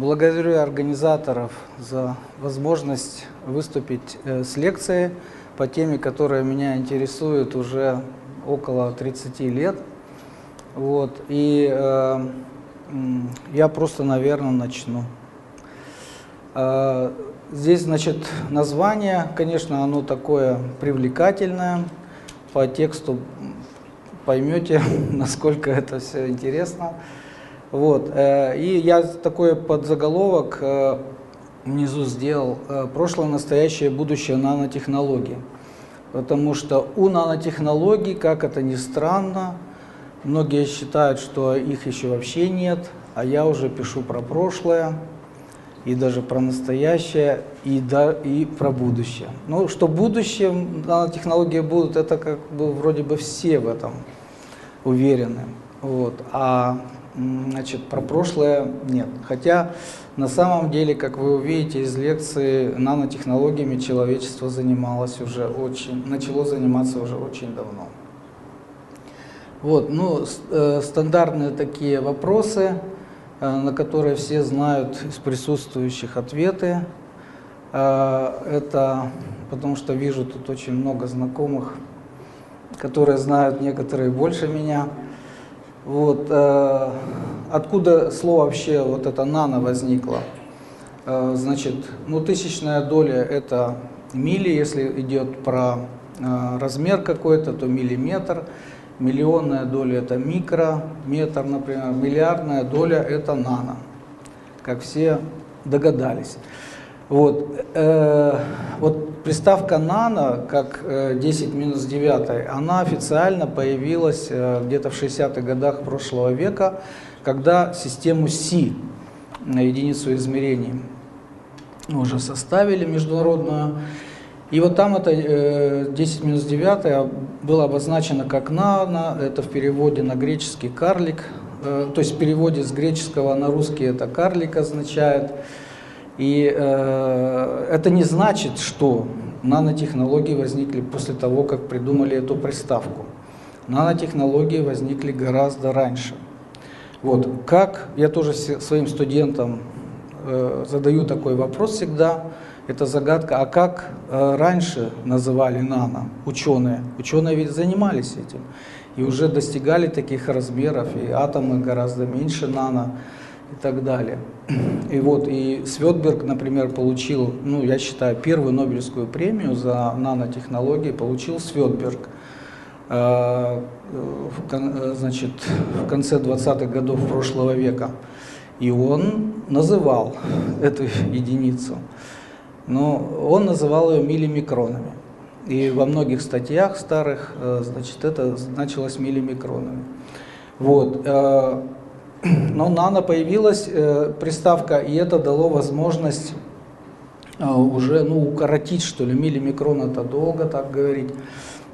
Благодарю организаторов за возможность выступить э, с лекцией по теме, которая меня интересует уже около 30 лет. Вот. И э, я просто, наверное, начну. Э, здесь, значит, название, конечно, оно такое привлекательное. По тексту поймете, насколько это все интересно. Вот. Э, и я такой подзаголовок э, внизу сделал э, «Прошлое, настоящее, будущее нанотехнологий». Потому что у нанотехнологий, как это ни странно, многие считают, что их еще вообще нет, а я уже пишу про прошлое, и даже про настоящее, и, да, и про будущее. Ну, что будущее нанотехнологии будут, это как бы вроде бы все в этом уверены. Вот. А Значит, про прошлое нет. Хотя на самом деле, как вы увидите из лекции, нанотехнологиями человечество занималось уже очень, начало заниматься уже очень давно. Вот, ну, э, стандартные такие вопросы, э, на которые все знают из присутствующих ответы. Э, это потому что вижу тут очень много знакомых, которые знают некоторые больше меня. Вот, э, откуда слово вообще вот это нано возникло? Э, значит, ну тысячная доля это мили, если идет про э, размер какой-то, то миллиметр. Миллионная доля это микрометр, например. Миллиардная доля это нано, как все догадались. Вот, э, вот приставка нано, как э, 10 минус 9, она официально появилась э, где-то в 60-х годах прошлого века, когда систему Си, на единицу измерений, уже составили международную. И вот там это э, 10 минус 9 было обозначено как нано, это в переводе на греческий карлик, э, то есть в переводе с греческого на русский это карлик означает. И э, это не значит, что нанотехнологии возникли после того, как придумали эту приставку. Нанотехнологии возникли гораздо раньше. Вот, как, я тоже своим студентам э, задаю такой вопрос всегда, это загадка, а как э, раньше называли нано ученые? Ученые ведь занимались этим и уже достигали таких размеров, и атомы гораздо меньше нано и так далее. И вот, и Светберг, например, получил, ну, я считаю, первую Нобелевскую премию за нанотехнологии получил Светберг. Э, значит, в конце 20-х годов прошлого века. И он называл эту единицу, но он называл ее миллимикронами. И во многих статьях старых, э, значит, это значилось миллимикронами. Вот. Но нано появилась э, приставка, и это дало возможность э, уже ну, укоротить, что ли, миллимикрон это долго так говорить,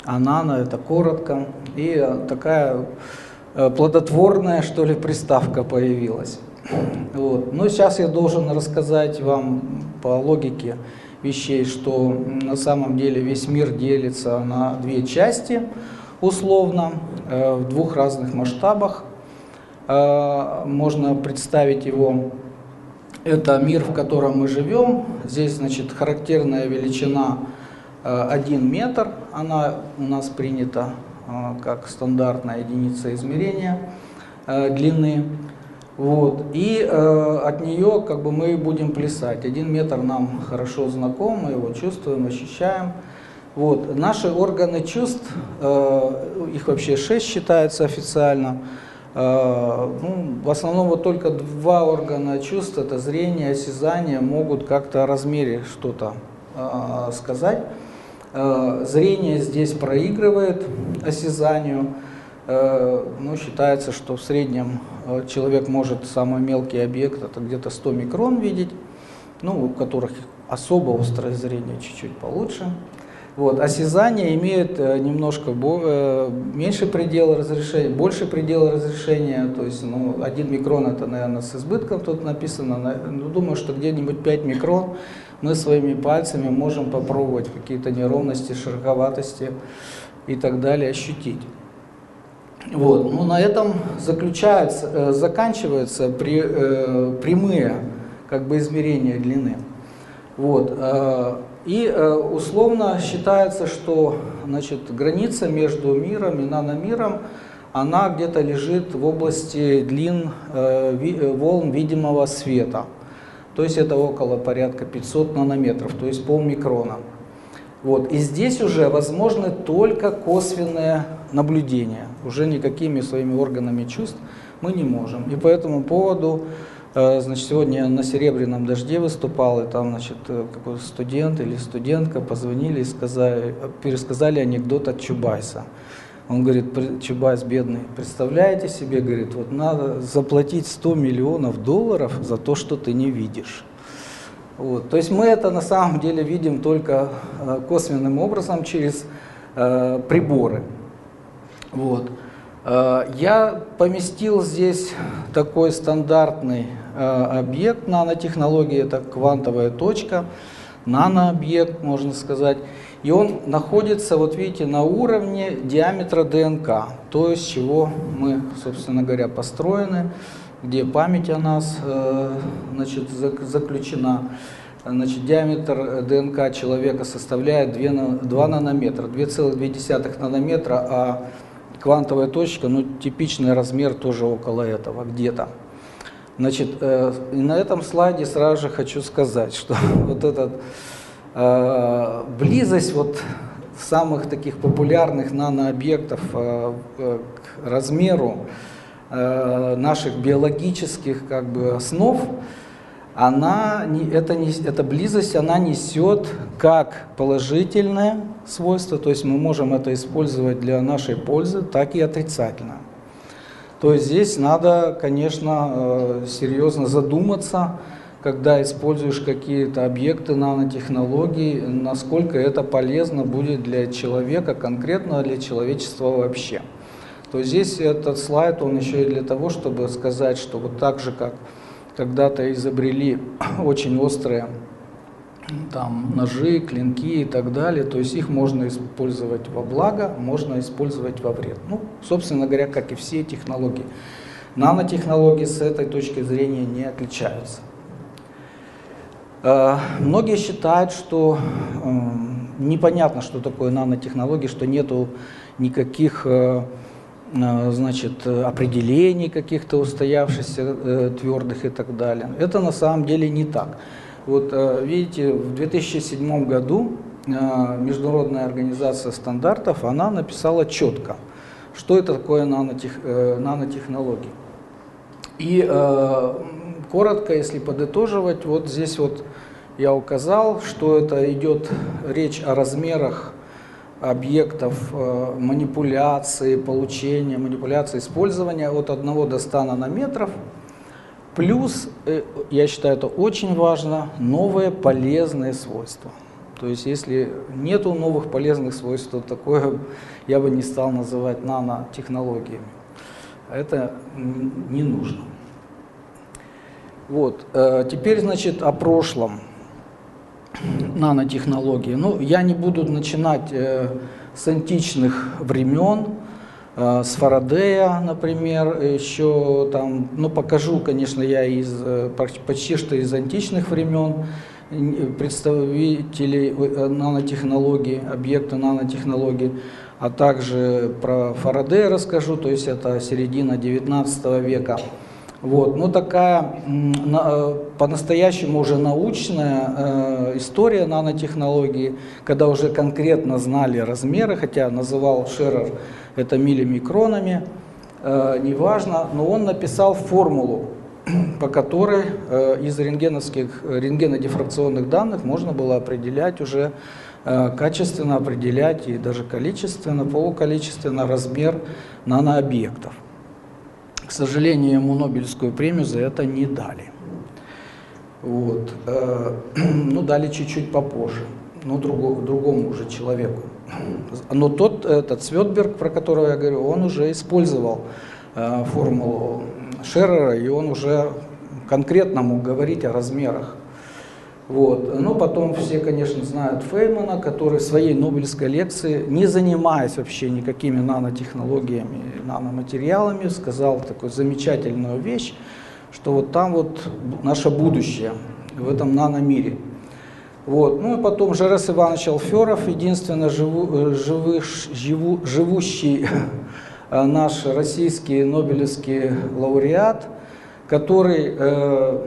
а нано это коротко, и э, такая плодотворная, что ли, приставка появилась. Вот. Но сейчас я должен рассказать вам по логике вещей, что на самом деле весь мир делится на две части, условно, в двух разных масштабах. Э, можно представить его, это мир, в котором мы живем. Здесь, значит, характерная величина 1 э, метр, она у нас принята э, как стандартная единица измерения длины. Вот. И э, от нее как бы мы будем плясать. Один метр нам хорошо знаком, мы его чувствуем, ощущаем. Вот. Наши органы чувств, э, их вообще шесть считается официально, ну, в основном вот только два органа чувств, это зрение, осязание, могут как-то о размере что-то э, сказать. Э, зрение здесь проигрывает осязанию. Ну, считается, что в среднем человек может самый мелкий объект, это где-то 100 микрон видеть, ну, у которых особо острое зрение чуть-чуть получше. Вот. Осязание имеет э, немножко э, меньше предела разрешения, больше предела разрешения, то есть ну, 1 микрон это, наверное, с избытком тут написано, ну, думаю, что где-нибудь 5 микрон мы своими пальцами можем попробовать какие-то неровности, широковатости и так далее ощутить. Вот. Ну, на этом заключается, э, заканчиваются при, прямые как бы измерения длины. Вот. И э, условно считается, что значит, граница между миром и наномиром, она где-то лежит в области длин э, э, волн видимого света. То есть это около порядка 500 нанометров, то есть полмикрона. Вот. И здесь уже возможны только косвенные наблюдения. Уже никакими своими органами чувств мы не можем. И по этому поводу, значит, сегодня на Серебряном дожде выступал, и там, значит, э, какой-то студент или студентка позвонили и сказали, пересказали анекдот от Чубайса. Он говорит, «При- Чубайс бедный, представляете себе, говорит, вот надо заплатить 100 миллионов долларов за то, что ты не видишь. Вот. То есть мы это на самом деле видим только э, косвенным образом через э, приборы. Вот. Э, Я поместил здесь такой стандартный э, объект нанотехнологии, это квантовая точка, нанообъект, можно сказать. И он находится, вот видите, на уровне диаметра ДНК, то с чего мы, собственно говоря, построены, где память о нас э, значит, зак- заключена. Значит, диаметр ДНК человека составляет 2, на- 2 нанометра, 2,2 нанометра, а квантовая точка, ну, типичный размер тоже около этого, где-то. Значит, э, и на этом слайде сразу же хочу сказать, что вот этот э, близость вот самых таких популярных нанообъектов э, э, к размеру э, наших биологических как бы основ, она, не, это, не, эта близость, она несет как положительное свойство, то есть мы можем это использовать для нашей пользы, так и отрицательно. То здесь надо, конечно, э, серьезно задуматься, когда используешь какие-то объекты нанотехнологий, насколько это полезно будет для человека, конкретно для человечества вообще. То здесь этот слайд, он еще и для того, чтобы сказать, что вот так же, как когда-то изобрели очень острые там ножи, клинки и так далее, то есть их можно использовать во благо, можно использовать во вред. Ну, собственно говоря, как и все технологии. Нанотехнологии с этой точки зрения не отличаются. Э, Многие считают, что э, непонятно, что такое нанотехнологии, что нету никаких э, э, значит, определений каких-то устоявшихся, твердых и так далее. Это на самом деле не так. Вот э, видите, в 2007 году э, Международная организация стандартов, она написала четко, что это такое нанотех, э, нанотехнологии. И коротко, если подытоживать, вот здесь вот я указал, что это идет речь о размерах объектов манипуляции, получения, манипуляции, использования от 1 до 100 нанометров. Плюс, э, я считаю, это очень важно, новые полезные свойства. То есть, если нету новых полезных свойств, то такое я бы не стал называть нанотехнологиями. Это не нужно. Вот. э, Теперь, значит, о прошлом нанотехнологии. Ну, я не буду начинать э, с античных времен, с Фарадея, например, еще там, ну, покажу, конечно, я из, э, поч- почти что из античных времен представителей э, нанотехнологий, объекта нанотехнологий, а также про Фарадея расскажу, то есть это середина 19 века. Вот, ну такая э, по-настоящему уже научная э, история нанотехнологии, когда уже конкретно знали размеры, хотя называл Шерер это миллимикронами, э, неважно, но он написал формулу, по которой из рентгеновских рентгенодифракционных данных можно было определять уже качественно определять и даже количественно, полуколичественно размер нанообъектов. К сожалению, ему Нобелевскую премию за это не дали. Вот. э, Ну, дали чуть-чуть попозже, но другому, другому уже человеку. Но тот, этот Светберг, про которого я говорю, он уже использовал э, формулу Шеррера, и он уже конкретно мог говорить о размерах. Вот. Но потом все, конечно, знают Феймана, который в своей Нобелевской лекции, не занимаясь вообще никакими нанотехнологиями, наноматериалами, сказал такую замечательную вещь, что вот там вот наше будущее, в этом наномире. Вот. Ну и потом Жарес Иванович Алферов, единственный живу, э, живых, живу, живущий э, наш российский Нобелевский лауреат, который э,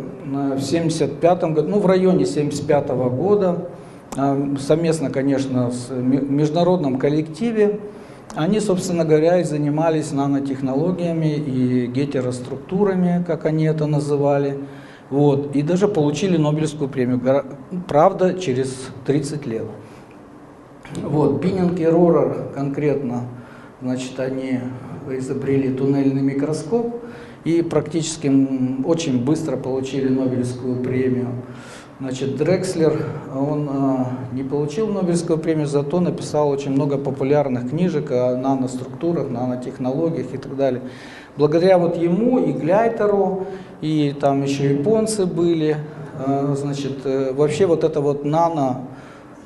в 75 году, ну в районе 75 -го года, э, совместно, конечно, с международном коллективе, они, собственно говоря, и занимались нанотехнологиями и гетероструктурами, как они это называли. Вот, и даже получили Нобелевскую премию, правда, через 30 лет. Вот, Биннинг и Рорер конкретно, значит, они изобрели туннельный микроскоп и практически очень быстро получили Нобелевскую премию. Значит, Дрекслер, он а, не получил Нобелевскую премию, зато написал очень много популярных книжек о наноструктурах, нанотехнологиях и так далее. Благодаря вот ему и Гляйтеру, и там еще японцы были, а, значит, э, вообще вот эта вот нано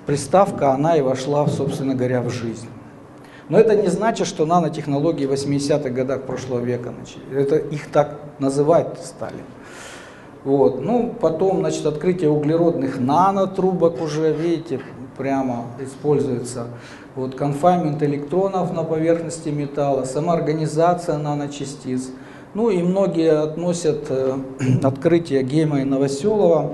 приставка, она и вошла, собственно говоря, в жизнь. Но это не значит, что нанотехнологии в 80-х годах прошлого века начали. Это их так называть стали. Вот. Ну, потом, значит, открытие углеродных нанотрубок уже, видите, прямо используется. Вот конфаймент электронов на поверхности металла, самоорганизация наночастиц. Ну и многие относят э, открытие Гейма и Новоселова,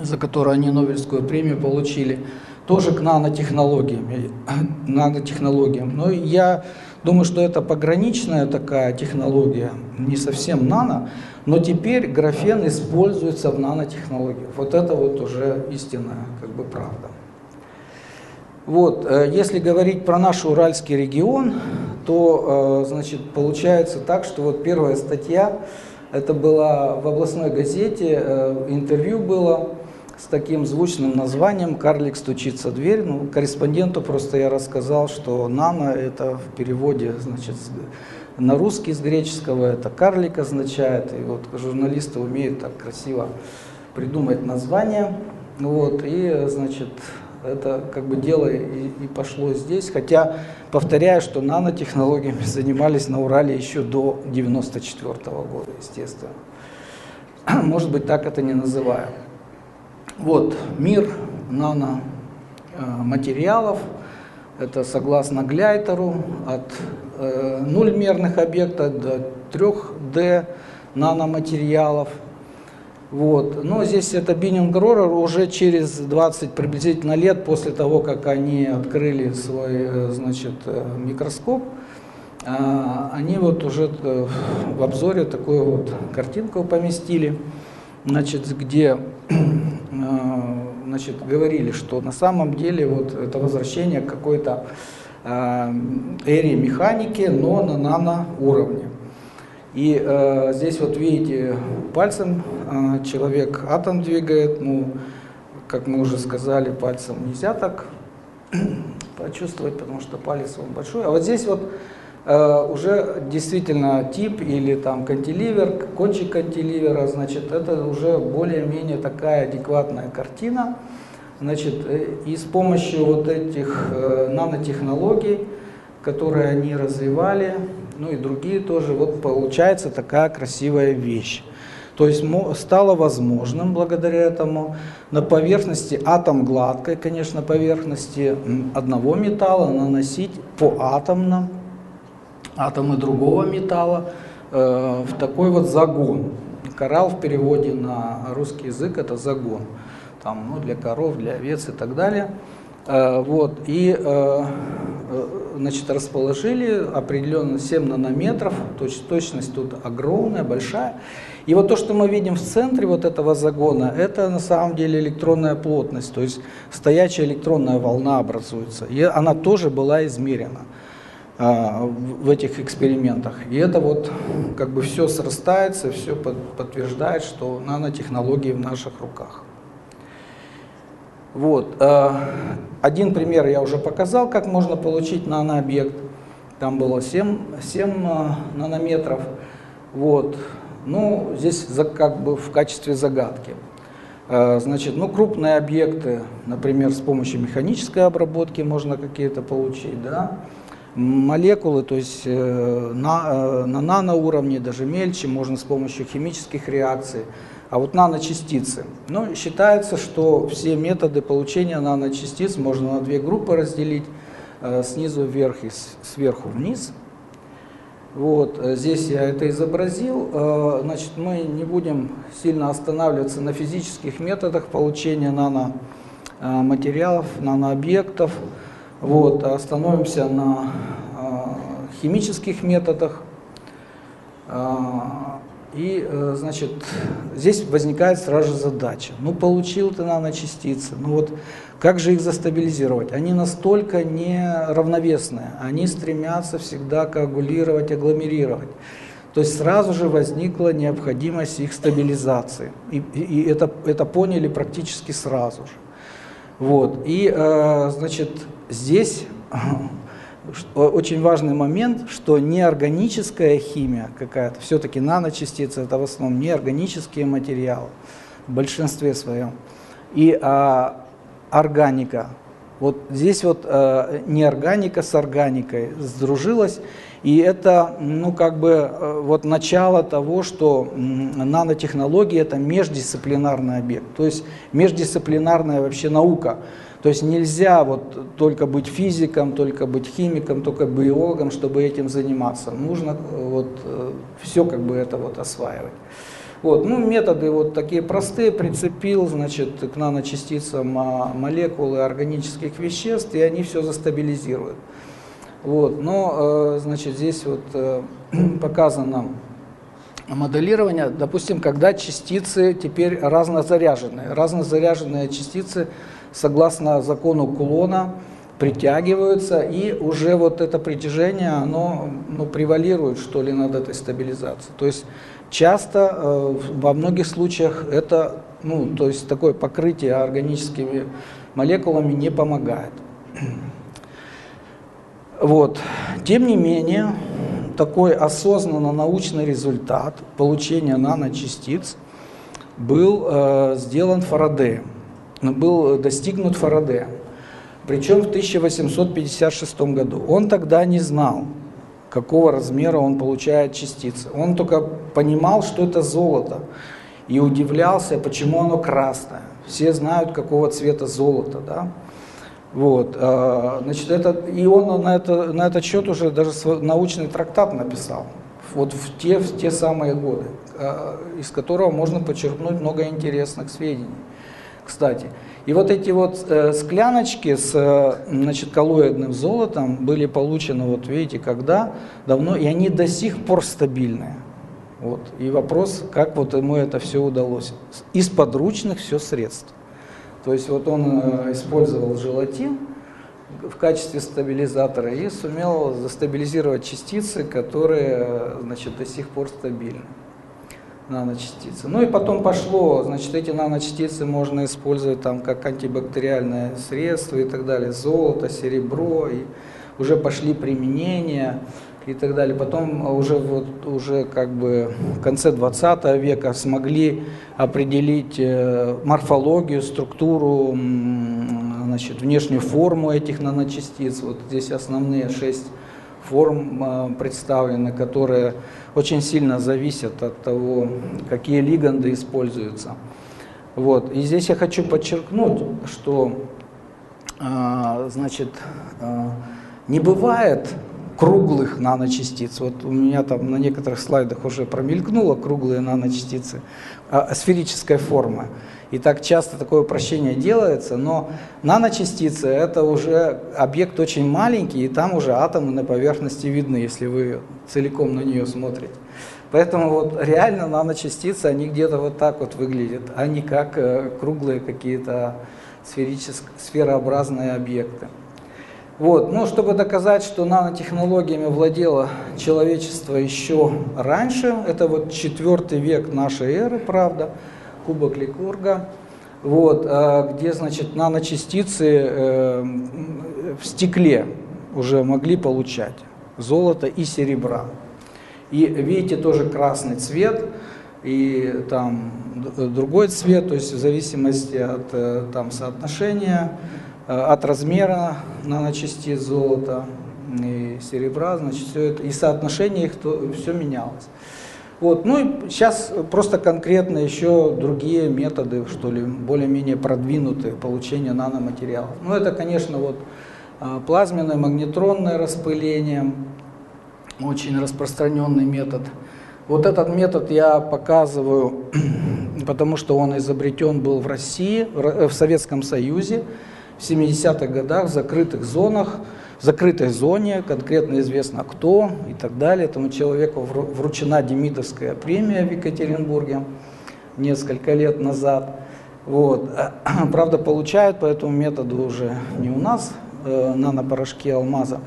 за которое они Нобелевскую премию получили, тоже к нанотехнологиям. нанотехнологиям. Но я думаю, что это пограничная такая технология, не совсем нано, но теперь графен используется в нанотехнологиях. Вот это вот уже истинная как бы правда. Вот, э, если говорить про наш Уральский регион, то, э, значит, получается так, что вот первая статья, это была в областной газете, э, интервью было с таким звучным названием «Карлик стучится в дверь». Ну, корреспонденту просто я рассказал, что «нано» — это в переводе, значит, на русский с греческого это карлик означает, и вот журналисты умеют так красиво придумать название, вот, и, значит, это как бы дело и, и пошло здесь, хотя повторяю, что нанотехнологиями занимались на Урале еще до 94 -го года, естественно. Может быть, так это не называю. Вот, мир наноматериалов – это согласно Гляйтеру от э, нульмерных объектов до 3D наноматериалов. Вот. Но здесь это Биннинг Рорер уже через 20 приблизительно лет после того, как они открыли свой э, значит, э, микроскоп, а, они вот уже э, в обзоре такую вот картинку поместили, значит, где значит, говорили, что на самом деле вот это возвращение к какой-то э, эре механики, но на наноуровне. И э, здесь вот видите, пальцем э, человек атом двигает, ну, как мы уже сказали, пальцем нельзя так почувствовать, потому что палец он большой. А вот здесь вот э, уже действительно тип или там кантиливер, кончик кантиливера, значит, это уже более-менее такая адекватная картина. Значит, э, и с помощью вот этих э, нанотехнологий, которые они развивали, ну и другие тоже, вот получается такая красивая вещь. То есть стало возможным благодаря этому на поверхности атом гладкой, конечно, поверхности одного металла наносить по атомно атомы другого металла э, в такой вот загон. Коралл в переводе на русский язык это загон там, ну, для коров, для овец и так далее. Э, вот, и э, э, значит, расположили определенно 7 нанометров, то есть точность тут огромная, большая. И вот то, что мы видим в центре вот этого загона, это на самом деле электронная плотность, то есть стоячая электронная волна образуется. И она тоже была измерена в этих экспериментах. И это вот как бы все срастается, все подтверждает, что нанотехнологии в наших руках. Вот. Э, один пример я уже показал, как можно получить нанообъект. Там было 7, 7 э, нанометров. Вот. Ну, здесь как бы в качестве загадки. Значит, ну, крупные объекты, например, с помощью механической обработки можно какие-то получить, да. Молекулы, то есть э, на, э, на наноуровне, даже мельче, можно с помощью химических реакций. А вот наночастицы. Ну, считается, что все методы получения наночастиц можно на две группы разделить, э, снизу вверх и сверху вниз. Вот, здесь я это изобразил. Значит, мы не будем сильно останавливаться на физических методах получения наноматериалов, нанообъектов. Вот, остановимся на э, химических методах. Э, и, э, значит, здесь возникает сразу же задача. Ну, получил ты наночастицы, ну вот как же их застабилизировать? Они настолько неравновесные, они стремятся всегда коагулировать, агломерировать. То есть сразу же возникла необходимость их стабилизации. И, и это, это поняли практически сразу же. Вот. И, э, значит, здесь очень важный момент, что неорганическая химия какая-то, все-таки наночастицы это в основном неорганические материалы в большинстве своем, и а, органика. Вот здесь вот а, неорганика с органикой сдружилась, и это, ну, как бы, э, вот начало того, что нанотехнологии – это междисциплинарный объект, то есть междисциплинарная вообще наука. То есть нельзя вот только быть физиком, только быть химиком, только биологом, чтобы этим заниматься. Нужно э, вот э, все как бы это вот осваивать. Вот, ну, методы вот такие простые, прицепил, значит, к наночастицам а, молекулы органических веществ, и они все застабилизируют. Вот, но, э, значит, здесь вот показано моделирование, допустим, когда частицы теперь разнозаряженные. Разнозаряженные частицы, согласно закону Кулона, притягиваются, и уже вот это притяжение, оно ну, превалирует, что ли, над этой стабилизацией. То есть часто, э, во многих случаях, это, ну, то есть такое покрытие органическими молекулами не помогает. Вот. Тем не менее, такой осознанно научный результат получения наночастиц был э, сделан Фарадеем, был достигнут Фарадеем. Причем в 1856 году. Он тогда не знал, какого размера он получает частицы. Он только понимал, что это золото. И удивлялся, почему оно красное. Все знают, какого цвета золото. Да? Вот, а, значит, это, и он на, это, на этот счет уже даже научный трактат написал, вот в те, в те самые годы, а, из которого можно подчеркнуть много интересных сведений, кстати. И вот эти вот э, скляночки с э, значит, коллоидным золотом были получены, вот видите, когда, давно, и они до сих пор стабильные. Вот. И вопрос, как вот ему это все удалось. Из подручных все средств. То есть вот он э, использовал желатин в качестве стабилизатора и сумел застабилизировать частицы, которые э, значит, до сих пор стабильны наночастицы. Ну и потом пошло, значит, эти наночастицы можно использовать там как антибактериальное средство и так далее, золото, серебро, и уже пошли применения и так далее. Потом уже, вот, уже как бы в конце 20 века смогли определить э, морфологию, структуру, значит, внешнюю форму этих наночастиц. Вот здесь основные шесть форм э, представлены, которые очень сильно зависят от того, какие лиганды используются. Вот. И здесь я хочу подчеркнуть, что э, значит, не бывает круглых наночастиц. Вот у меня там на некоторых слайдах уже промелькнуло круглые наночастицы, а, сферическая форма. И так часто такое упрощение делается, но наночастицы это уже объект очень маленький, и там уже атомы на поверхности видны, если вы целиком на нее смотрите. Поэтому вот реально наночастицы, они где-то вот так вот выглядят, а не как э, круглые какие-то сферообразные объекты. Вот. Но чтобы доказать, что нанотехнологиями владело человечество еще раньше, это вот четвертый век нашей эры, правда, кубок Ликурга, вот, а, где, значит, наночастицы э, в стекле уже могли получать золото и серебра. И видите, тоже красный цвет, и там другой цвет, то есть в зависимости от э, там, соотношения Э, от размера наночастиц золота и серебра, значит, все это, и соотношение их, то, все менялось. Вот. Ну и сейчас просто конкретно еще другие методы, что ли, более-менее продвинутые получения наноматериалов. Ну это, конечно, вот а, плазменное магнетронное распыление, очень распространенный метод. Вот этот метод я показываю, потому что он изобретен был в России, в Советском Союзе в 70-х годах в закрытых зонах в закрытой зоне, конкретно известно кто и так далее. Этому человеку вручена Демидовская премия в Екатеринбурге несколько лет назад. Вот. Правда, получают по этому методу уже не у нас э, нанопорошки алмаза,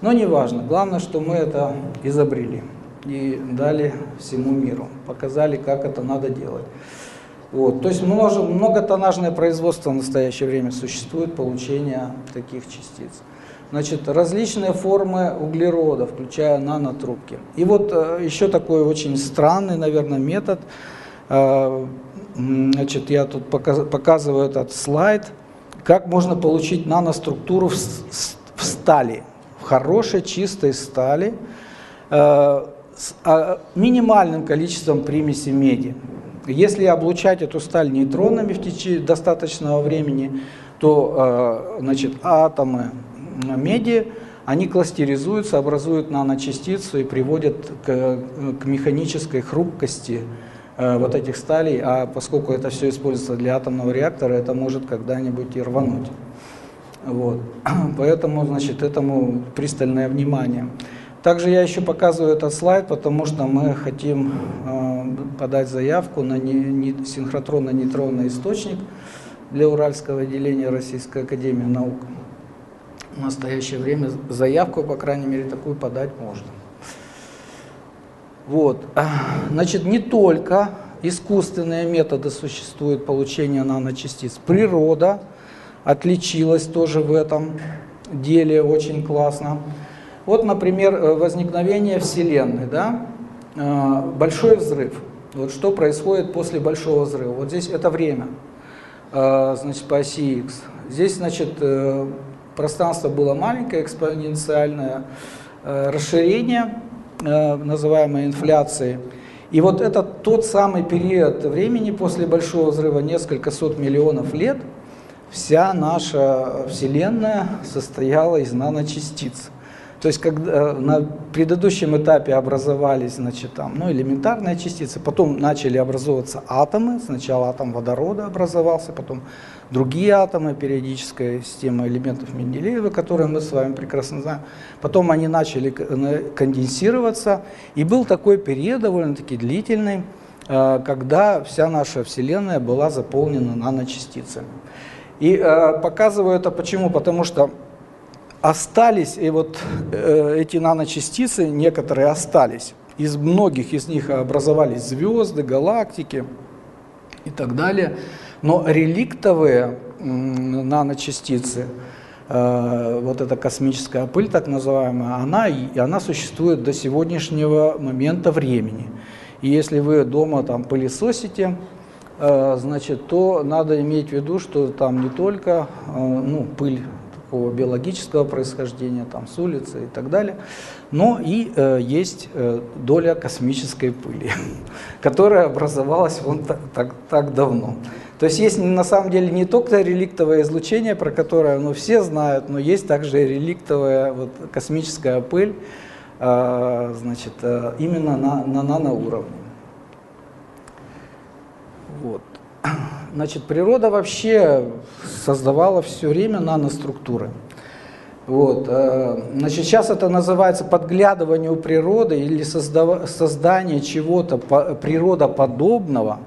но не важно. Главное, что мы это изобрели и дали всему миру, показали, как это надо делать. Вот. То есть много, многотоннажное производство в настоящее время существует получения таких частиц. Значит, различные формы углерода, включая нанотрубки. И вот э, еще такой очень странный, наверное, метод. Э, значит, я тут показываю этот слайд. Как можно получить наноструктуру в, стали, в хорошей чистой стали, э, с а, минимальным количеством примеси меди. Если облучать эту сталь нейтронами в течение достаточного времени, то значит, атомы меди, они кластеризуются, образуют наночастицу и приводят к, к механической хрупкости э, вот этих сталей, а поскольку это все используется для атомного реактора, это может когда-нибудь и рвануть. Вот. Поэтому, значит, этому пристальное внимание. Также я еще показываю этот слайд, потому что мы хотим э, подать заявку на не, не, синхротронно-нейтронный источник для Уральского отделения Российской Академии Наук в настоящее время заявку, по крайней мере, такую подать можно. Вот. Значит, не только искусственные методы существуют получения наночастиц. Природа отличилась тоже в этом деле очень классно. Вот, например, возникновение Вселенной, да? А, большой взрыв. Вот что происходит после большого взрыва? Вот здесь это время, а, значит, по оси X. Здесь, значит, э, пространство было маленькое, экспоненциальное э, расширение, э, называемое инфляцией. И вот это тот самый период времени после Большого взрыва, несколько сот миллионов лет, вся наша Вселенная состояла из наночастиц. То есть, когда на предыдущем этапе образовались значит, там, ну, элементарные частицы, потом начали образовываться атомы, сначала атом водорода образовался, потом другие атомы, периодическая система элементов Менделеева, которые мы с вами прекрасно знаем. Потом они начали конденсироваться, и был такой период довольно-таки длительный, э, когда вся наша Вселенная была заполнена наночастицами. И э, показываю это почему? Потому что остались, и вот э, эти наночастицы, некоторые остались. Из многих из них образовались звезды, галактики и так далее. Но реликтовые наночастицы, э, вот эта космическая пыль так называемая, она, она существует до сегодняшнего момента времени. И если вы дома там пылесосите, э, значит, то надо иметь в виду, что там не только э, ну, пыль такого биологического происхождения, там, с улицы и так далее, но и э, есть доля космической пыли, которая образовалась вон так, так, так давно. То есть есть на самом деле не только реликтовое излучение, про которое ну, все знают, но есть также реликтовая вот, космическая пыль, э, значит, э, именно на, на наноуровне. Вот. Значит, природа вообще создавала все время наноструктуры. Вот. Э, значит, сейчас это называется подглядывание у природы или создание чего-то природоподобного.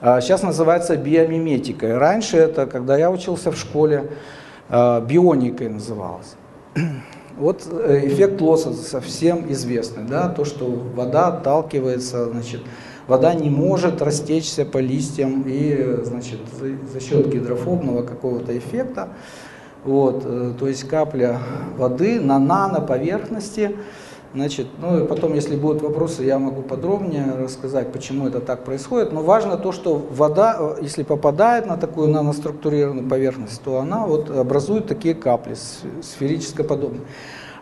Сейчас а называется биомиметикой. Раньше это, когда я учился в школе, э, бионикой называлось. Вот э, эффект Лосса совсем известный, да, то, что вода отталкивается, значит, вода не может растечься по листьям и значит, за счет гидрофобного какого-то эффекта. Вот, э, то есть капля воды на наноповерхности. Значит, ну и потом, если будут вопросы, я могу подробнее рассказать, почему это так происходит. Но важно то, что вода, э, если попадает на такую наноструктурированную поверхность, то она вот образует такие капли, сферически подобные.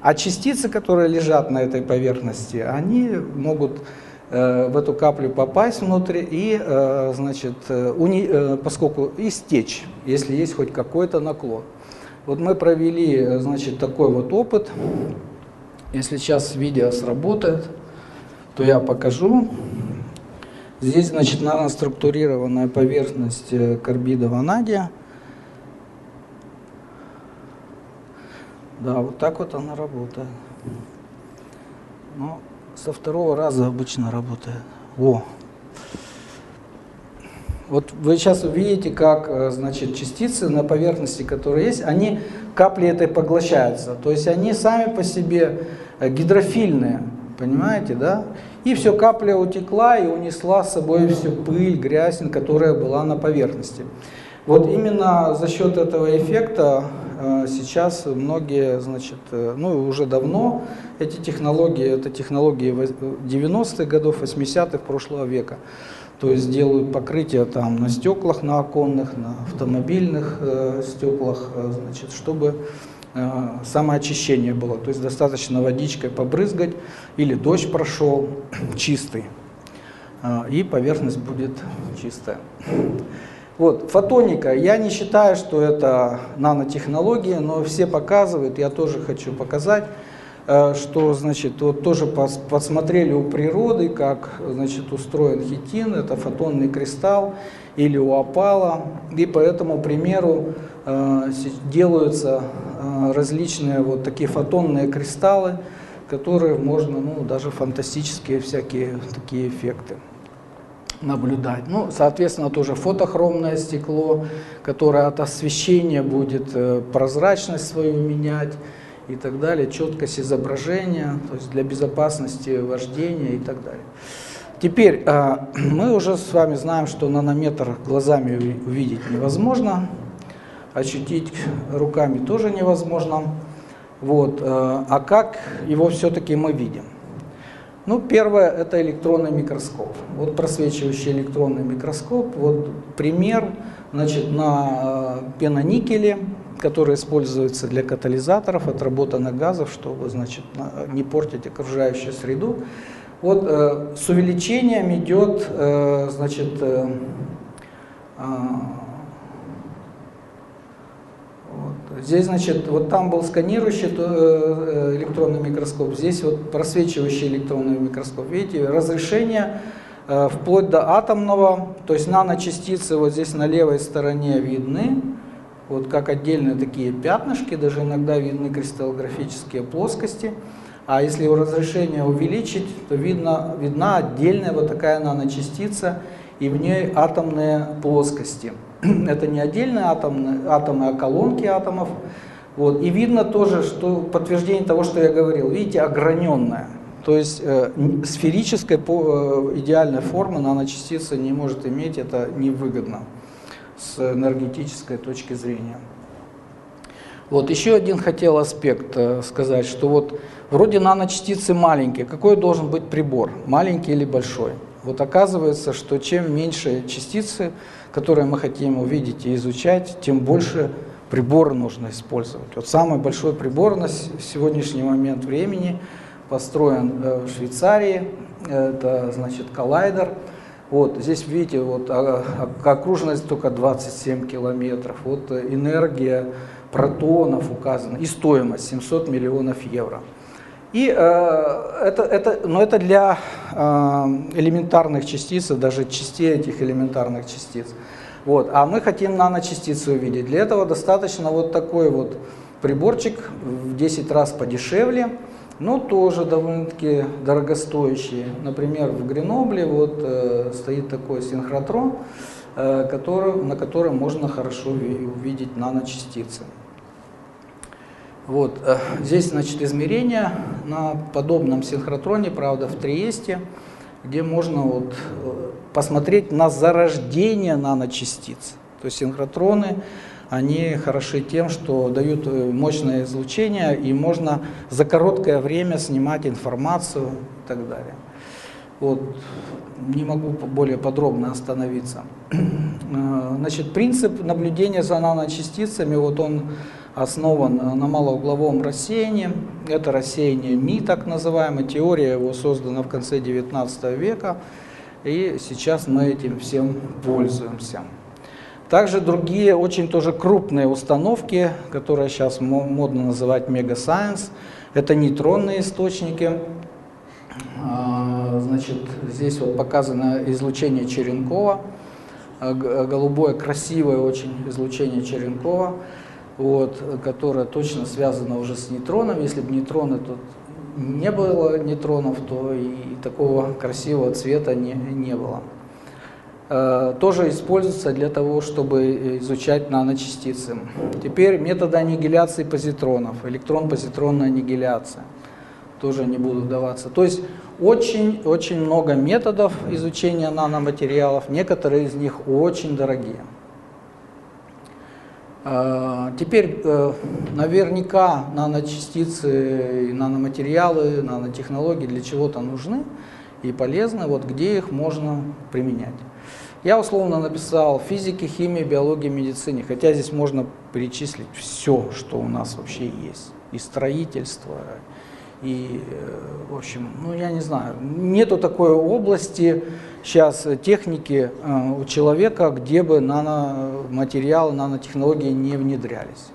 А частицы, которые лежат на этой поверхности, они могут э, в эту каплю попасть внутрь и, э, значит, уни, поскольку истечь, если есть хоть какой-то наклон. Вот мы провели, значит, такой вот опыт. Если сейчас видео сработает, то я покажу. Здесь, значит, наноструктурированная поверхность э, карбида ванадия. Да, вот так вот она работает. Но со второго раза обычно работает. Во. Вот вы сейчас увидите, как э, значит, частицы на поверхности, которые есть, они капли этой поглощаются. То есть они сами по себе э, гидрофильные, понимаете, да? И все, капля утекла и унесла с собой всю пыль, грязь, которая была на поверхности. Вот именно за счет этого эффекта э, сейчас многие, значит, ну уже давно эти технологии, это технологии 90-х годов, 80-х прошлого века. То есть делают покрытие там на стеклах, на оконных, на автомобильных э, стеклах, э, значит, чтобы э, самоочищение было. То есть достаточно водичкой побрызгать или дождь прошел чистый, э, и поверхность будет чистая. Вот, фотоника. Я не считаю, что это нанотехнология, но все показывают, я тоже хочу показать. Э, что, значит, вот тоже посмотрели у природы, как, значит, устроен хитин, это фотонный кристалл, или у опала, и по этому примеру э, делаются э, различные вот такие фотонные кристаллы, которые можно, ну, даже фантастические всякие такие эффекты наблюдать. Ну, соответственно, тоже фотохромное стекло, которое от освещения будет прозрачность свою менять, и так далее, четкость изображения, то есть для безопасности вождения и так далее. Теперь а, мы уже с вами знаем, что нанометр глазами увидеть невозможно, ощутить руками тоже невозможно. Вот. А, а как его все-таки мы видим? Ну, первое – это электронный микроскоп. Вот просвечивающий электронный микроскоп. Вот пример значит, на а, пеноникеле которые используются для катализаторов, отработанных газов, чтобы значит, не портить окружающую среду. Вот э, с увеличением идет, э, значит, э, вот. Здесь, значит, вот там был сканирующий электронный микроскоп, здесь вот просвечивающий электронный микроскоп. Видите, разрешение вплоть до атомного, то есть наночастицы вот здесь на левой стороне видны, вот как отдельные такие пятнышки, даже иногда видны кристаллографические плоскости. А если его разрешение увеличить, то видно, видна отдельная вот такая наночастица, и в ней атомные плоскости. Это не отдельные атомные, атомы, а колонки атомов. Вот. И видно тоже, что подтверждение того, что я говорил, видите, ограненная. То есть э, сферической по, э, идеальной формы наночастица не может иметь, это невыгодно с энергетической точки зрения. Вот еще один хотел аспект э, сказать, что вот вроде наночастицы маленькие, какой должен быть прибор, маленький или большой? Вот оказывается, что чем меньше частицы, которые мы хотим увидеть и изучать, тем больше прибора нужно использовать. Вот самый большой прибор на сегодняшний момент времени построен э, в Швейцарии, это значит коллайдер – вот, здесь видите, вот, а, а, окруженность только 27 километров. Вот э, энергия протонов указана и стоимость 700 миллионов евро. И э, это, это, но это для э, элементарных частиц, даже частей этих элементарных частиц. Вот, а мы хотим наночастицы увидеть. Для этого достаточно вот такой вот приборчик в 10 раз подешевле но тоже довольно-таки дорогостоящие. Например, в Гренобле вот э, стоит такой синхротрон, э, который, на котором можно хорошо увидеть наночастицы. Вот, э, здесь, значит, измерения на подобном синхротроне, правда, в Триесте, где можно вот, э, посмотреть на зарождение наночастиц. То есть синхротроны они хороши тем, что дают э, мощное излучение, и можно за короткое время снимать информацию и так далее. Вот. Не могу более подробно остановиться. Э, значит, принцип наблюдения за наночастицами, вот он основан на малоугловом рассеянии. Это рассеяние МИ, так называемое. Теория его создана в конце 19 века. И сейчас мы этим всем пользуемся. Также другие очень тоже крупные установки, которые сейчас модно называть мегасайенс, это нейтронные источники. А, значит, здесь вот показано излучение Черенкова, а, голубое красивое очень излучение Черенкова, вот, которое точно связано уже с нейтроном. Если бы нейтроны тут не было нейтронов, то и такого красивого цвета не, не было. Э, тоже используется для того, чтобы изучать наночастицы. Теперь метод аннигиляции позитронов, электрон-позитронная аннигиляция. Тоже не буду вдаваться. То есть очень-очень много методов изучения наноматериалов, некоторые из них очень дорогие. Э, теперь э, наверняка наночастицы, наноматериалы, нанотехнологии для чего-то нужны и полезны. Вот где их можно применять? Я условно написал физике, химии, биологии, медицине, хотя здесь можно перечислить все, что у нас вообще есть. И строительство, и, э, в общем, ну я не знаю, нету такой области сейчас техники э, у человека, где бы наноматериалы, нанотехнологии не внедрялись.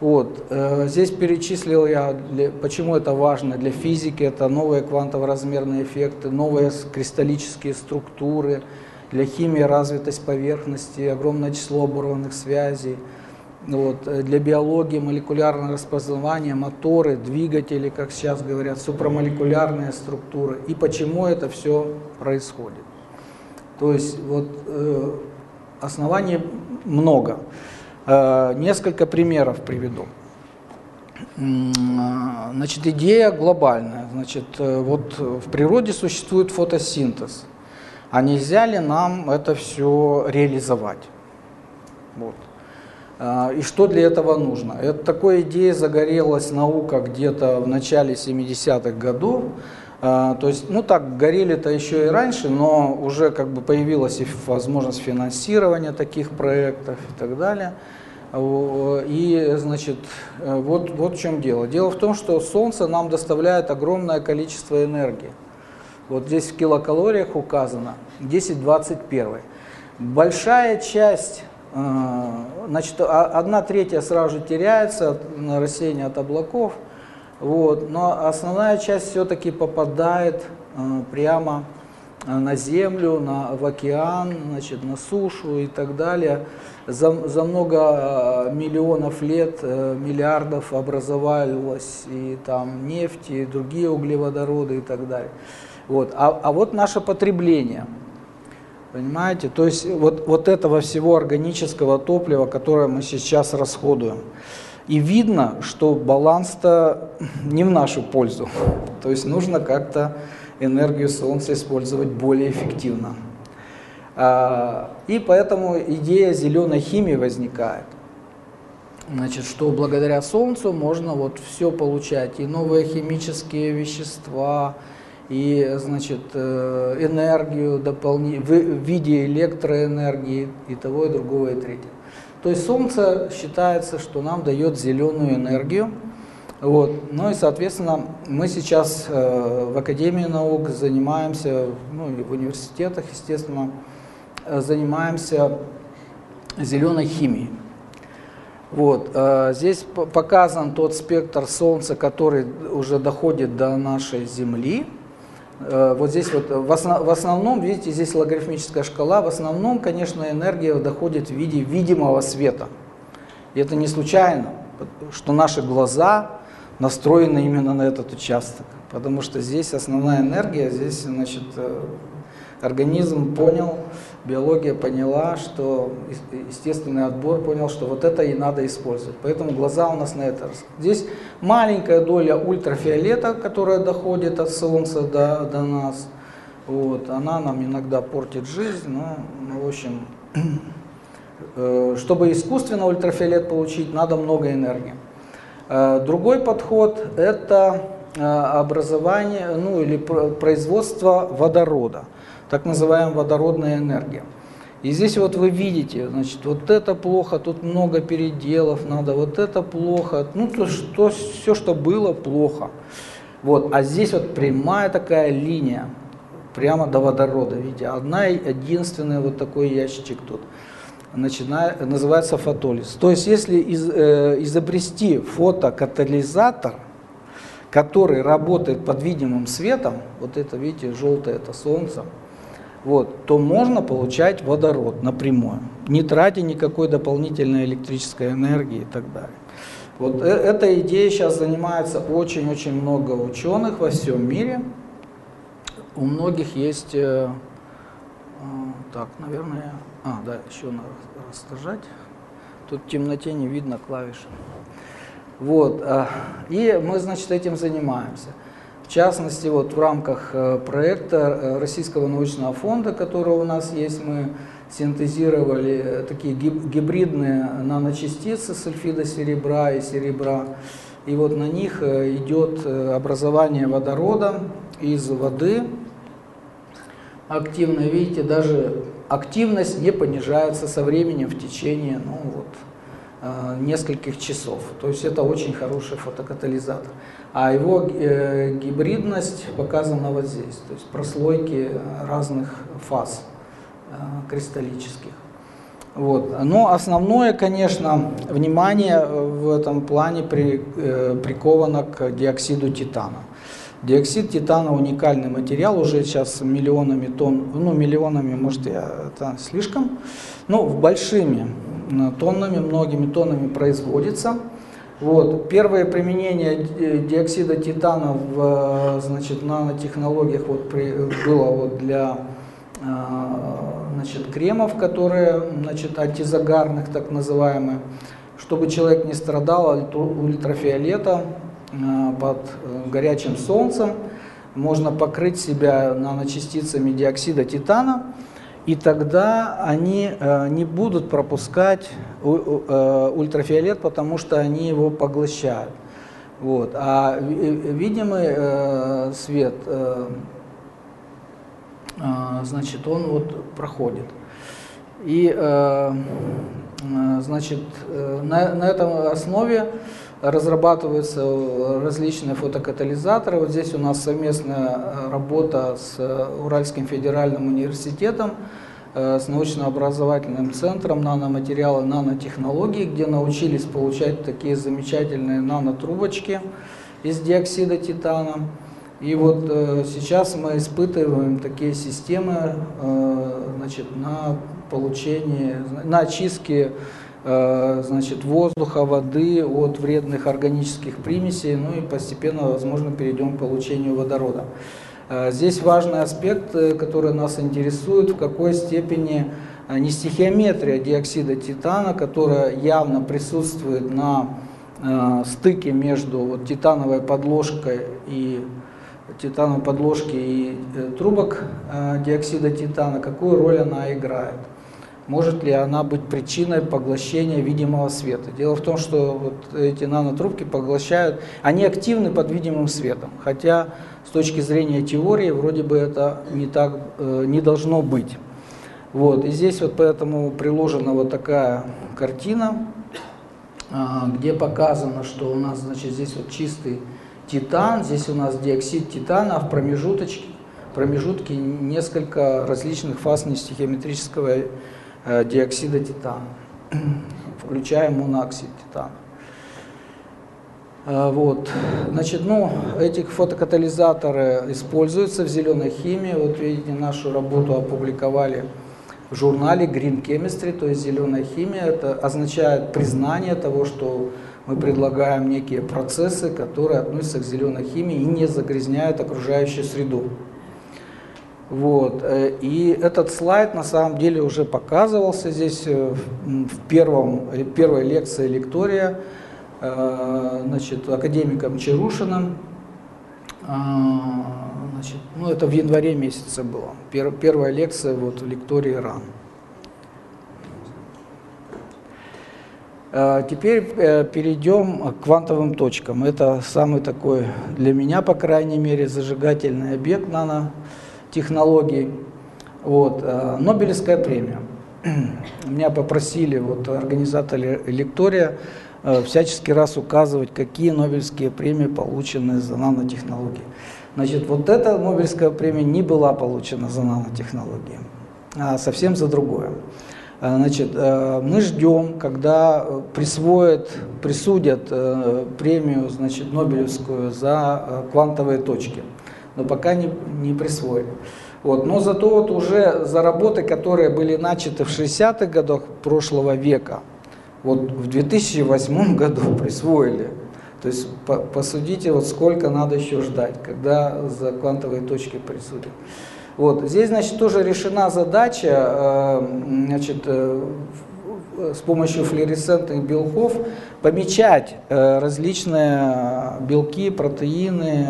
Вот. Э, здесь перечислил я, для, почему это важно для физики. Это новые квантово-размерные эффекты, новые кристаллические структуры, для химии развитость поверхности, огромное число оборванных связей. Вот. Э, для биологии молекулярное распознавание, моторы, двигатели, как сейчас говорят, супрамолекулярные структуры. И почему это все происходит. То есть вот, э, оснований много. Э, несколько примеров приведу. Значит, идея глобальная. Значит, э, вот в природе существует фотосинтез – а нельзя ли нам это все реализовать? Вот. А, и что для этого нужно? Это такой идеей загорелась наука где-то в начале 70-х годов. А, то есть, ну так, горели-то еще и раньше, но уже как бы появилась и возможность финансирования таких проектов и так далее. И, значит, вот, вот в чем дело. Дело в том, что Солнце нам доставляет огромное количество энергии. Вот здесь в килокалориях указано 10-21. Большая часть, э, значит, одна третья сразу же теряется на рассеяние от облаков, вот, но основная часть все-таки попадает э, прямо на землю, на, в океан, значит, на сушу и так далее. За, за много э, миллионов лет, миллиардов образовалась и там нефть, и другие углеводороды и так далее. Вот. А, а вот наше потребление. Понимаете? То есть вот, вот этого всего органического топлива, которое мы сейчас расходуем. И видно, что баланс-то не в нашу пользу. То есть нужно как-то энергию Солнца использовать более эффективно. А, и поэтому идея зеленой химии возникает. Значит, что благодаря Солнцу можно вот все получать, и новые химические вещества, и значит, э, энергию дополни... в виде электроэнергии и того, и другого, и третьего. То есть Солнце считается, что нам дает зеленую энергию. Вот. Ну и, соответственно, мы сейчас э, в Академии наук занимаемся, ну и в университетах, естественно, э, занимаемся зеленой химией. Вот. Здесь показан тот спектр Солнца, который уже доходит до нашей Земли. Э, вот здесь вот в, основ, в основном, видите, здесь логарифмическая шкала, в основном, конечно, энергия доходит в виде видимого света. И это не случайно, что наши глаза настроены именно на этот участок, потому что здесь основная энергия, здесь, значит, э, организм понял, биология поняла, что естественный отбор понял, что вот это и надо использовать. Поэтому глаза у нас на это. Здесь маленькая доля ультрафиолета, которая доходит от Солнца до, до нас. Вот, она нам иногда портит жизнь, но, ну, в общем, э, чтобы искусственно ультрафиолет получить, надо много энергии. Э, другой подход – это э, образование, ну или производство водорода так называемая водородная энергия. И здесь вот вы видите, значит, вот это плохо, тут много переделов надо, вот это плохо, ну, то, что, все, что было, плохо. Вот, а здесь вот прямая такая линия, прямо до водорода, видите, одна единственная вот такой ящичек тут начинает, называется фотолиз. То есть если из, э, изобрести фотокатализатор, который работает под видимым светом, вот это, видите, желтое это солнце, вот, то можно получать водород напрямую, не тратя никакой дополнительной электрической энергии и так далее. Вот э эта идея сейчас занимается очень-очень много ученых во всем мире. У многих есть, э, э, так, наверное, а, да, еще надо рассказать. Тут в темноте не видно клавиши. Вот, э, и мы, значит, этим занимаемся. В частности, вот в рамках э, проекта э, Российского научного фонда, который у нас есть, мы синтезировали э, такие гибридные наночастицы сульфида серебра и серебра. И вот на них идет образование водорода из воды. Активно, видите, даже активность не понижается со временем в течение ну, вот, нескольких часов. То есть это очень хороший фотокатализатор а его э, гибридность показана вот здесь, то есть прослойки разных фаз э, кристаллических. Вот. Но основное, конечно, внимание в этом плане при, э, приковано к диоксиду титана. Диоксид титана уникальный материал, уже сейчас миллионами тонн, ну миллионами, может я это слишком, но в большими тоннами, многими тоннами производится. Вот. Первое применение диоксида титана в значит, нанотехнологиях вот при, было вот для значит, кремов, которые значит, антизагарных так называемые, чтобы человек не страдал от ультрафиолета под э, горячим солнцем, можно покрыть себя наночастицами диоксида титана, и тогда они э, не будут пропускать э, ультрафиолет, потому что они его поглощают. Вот. А видимый э, свет, значит, он вот проходит. И, значит, на, на этом основе разрабатываются различные фотокатализаторы. Вот здесь у нас совместная э, работа с э, Уральским федеральным университетом, э, с научно-образовательным центром наноматериалы, нанотехнологий, где научились получать такие замечательные нанотрубочки из диоксида титана. И вот сейчас мы испытываем такие системы значит, на получение, на очистке значит, воздуха, воды от вредных органических примесей, ну и постепенно, возможно, перейдем к получению водорода. Э, здесь важный аспект, э, который нас интересует, в какой степени не стихиометрия диоксида титана, которая явно присутствует на стыке между вот, титановой подложкой и титановой подложки и трубок диоксида титана, какую роль она играет может ли она быть причиной поглощения видимого света. Дело в том, что вот эти нанотрубки поглощают, они активны под видимым светом, хотя с точки зрения теории вроде бы это не так э, не должно быть. Вот, и здесь вот поэтому приложена вот такая картина, э, где показано, что у нас, значит, здесь вот чистый титан, здесь у нас диоксид титана, а в промежуточке, промежутке несколько различных фаз нестихиометрического диоксида титана, включая монооксид титана. Э, вот. Значит, ну, эти фотокатализаторы используются в зеленой химии. Вот видите, нашу работу опубликовали в журнале Green Chemistry, то есть зеленая химия. Это означает признание того, что мы предлагаем некие процессы, которые относятся к зеленой химии и не загрязняют окружающую среду. Вот. Э, и этот слайд на самом деле уже показывался здесь э, в первом, э, первой лекции лектория значит, академиком Чарушиным. Значит, ну, это в январе месяце было. Пер, первая лекция вот, в лектории РАН. Теперь перейдем к квантовым точкам. Это самый такой, для меня, по крайней мере, зажигательный объект нано технологий. Вот. Э, Нобелевская премия. меня попросили вот организаторы лектория э, всячески раз указывать, какие Нобелевские премии получены за нанотехнологии. Значит, вот эта Нобелевская премия не была получена за нанотехнологии, а совсем за другое. Э, значит, мы ждем, когда присвоят, присудят премию значит, Нобелевскую за квантовые точки, но пока не, не присвоили. Вот. Но зато вот уже за работы, которые были начаты в 60-х годах прошлого века, вот в 2008 году присвоили. То есть по, посудите, вот сколько надо еще ждать, когда за квантовые точки присудят. Вот. Здесь, значит, тоже решена задача, э, значит, э, с помощью флуоресцентных белков помечать э, различные белки, протеины,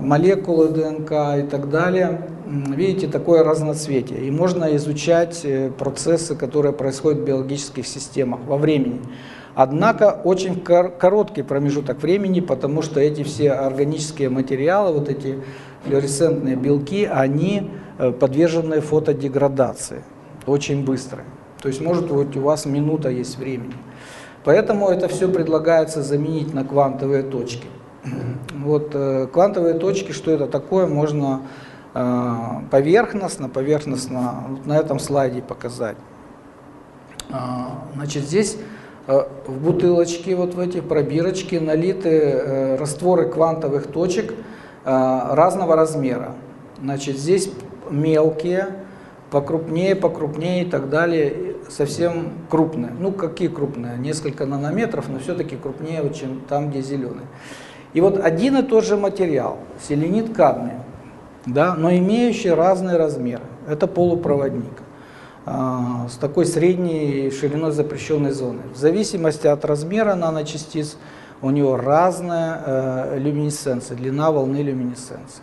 молекулы ДНК и так далее. Видите, такое разноцветие. И можно изучать э, процессы, которые происходят в биологических системах во времени. Однако очень короткий промежуток времени, потому что эти все органические материалы, вот эти флуоресцентные белки, они э, подвержены фотодеградации очень быстро. То есть может вот у вас минута есть времени. Поэтому это все предлагается заменить на квантовые точки. Вот э, квантовые точки, что это такое, можно э, поверхностно, поверхностно вот на этом слайде показать. А, значит, здесь э, в бутылочке, вот в эти пробирочки налиты растворы квантовых точек разного размера. Значит, здесь мелкие, покрупнее, покрупнее и так далее, совсем крупные. Ну, какие крупные? Несколько нанометров, но все-таки крупнее, чем там, где зеленый. И вот один и тот же материал, селенит кадмия, да, но имеющий разные размеры. Это полупроводник а, с такой средней шириной запрещенной зоны. В зависимости от размера наночастиц у него разная э, люминесценция, длина волны люминесценции.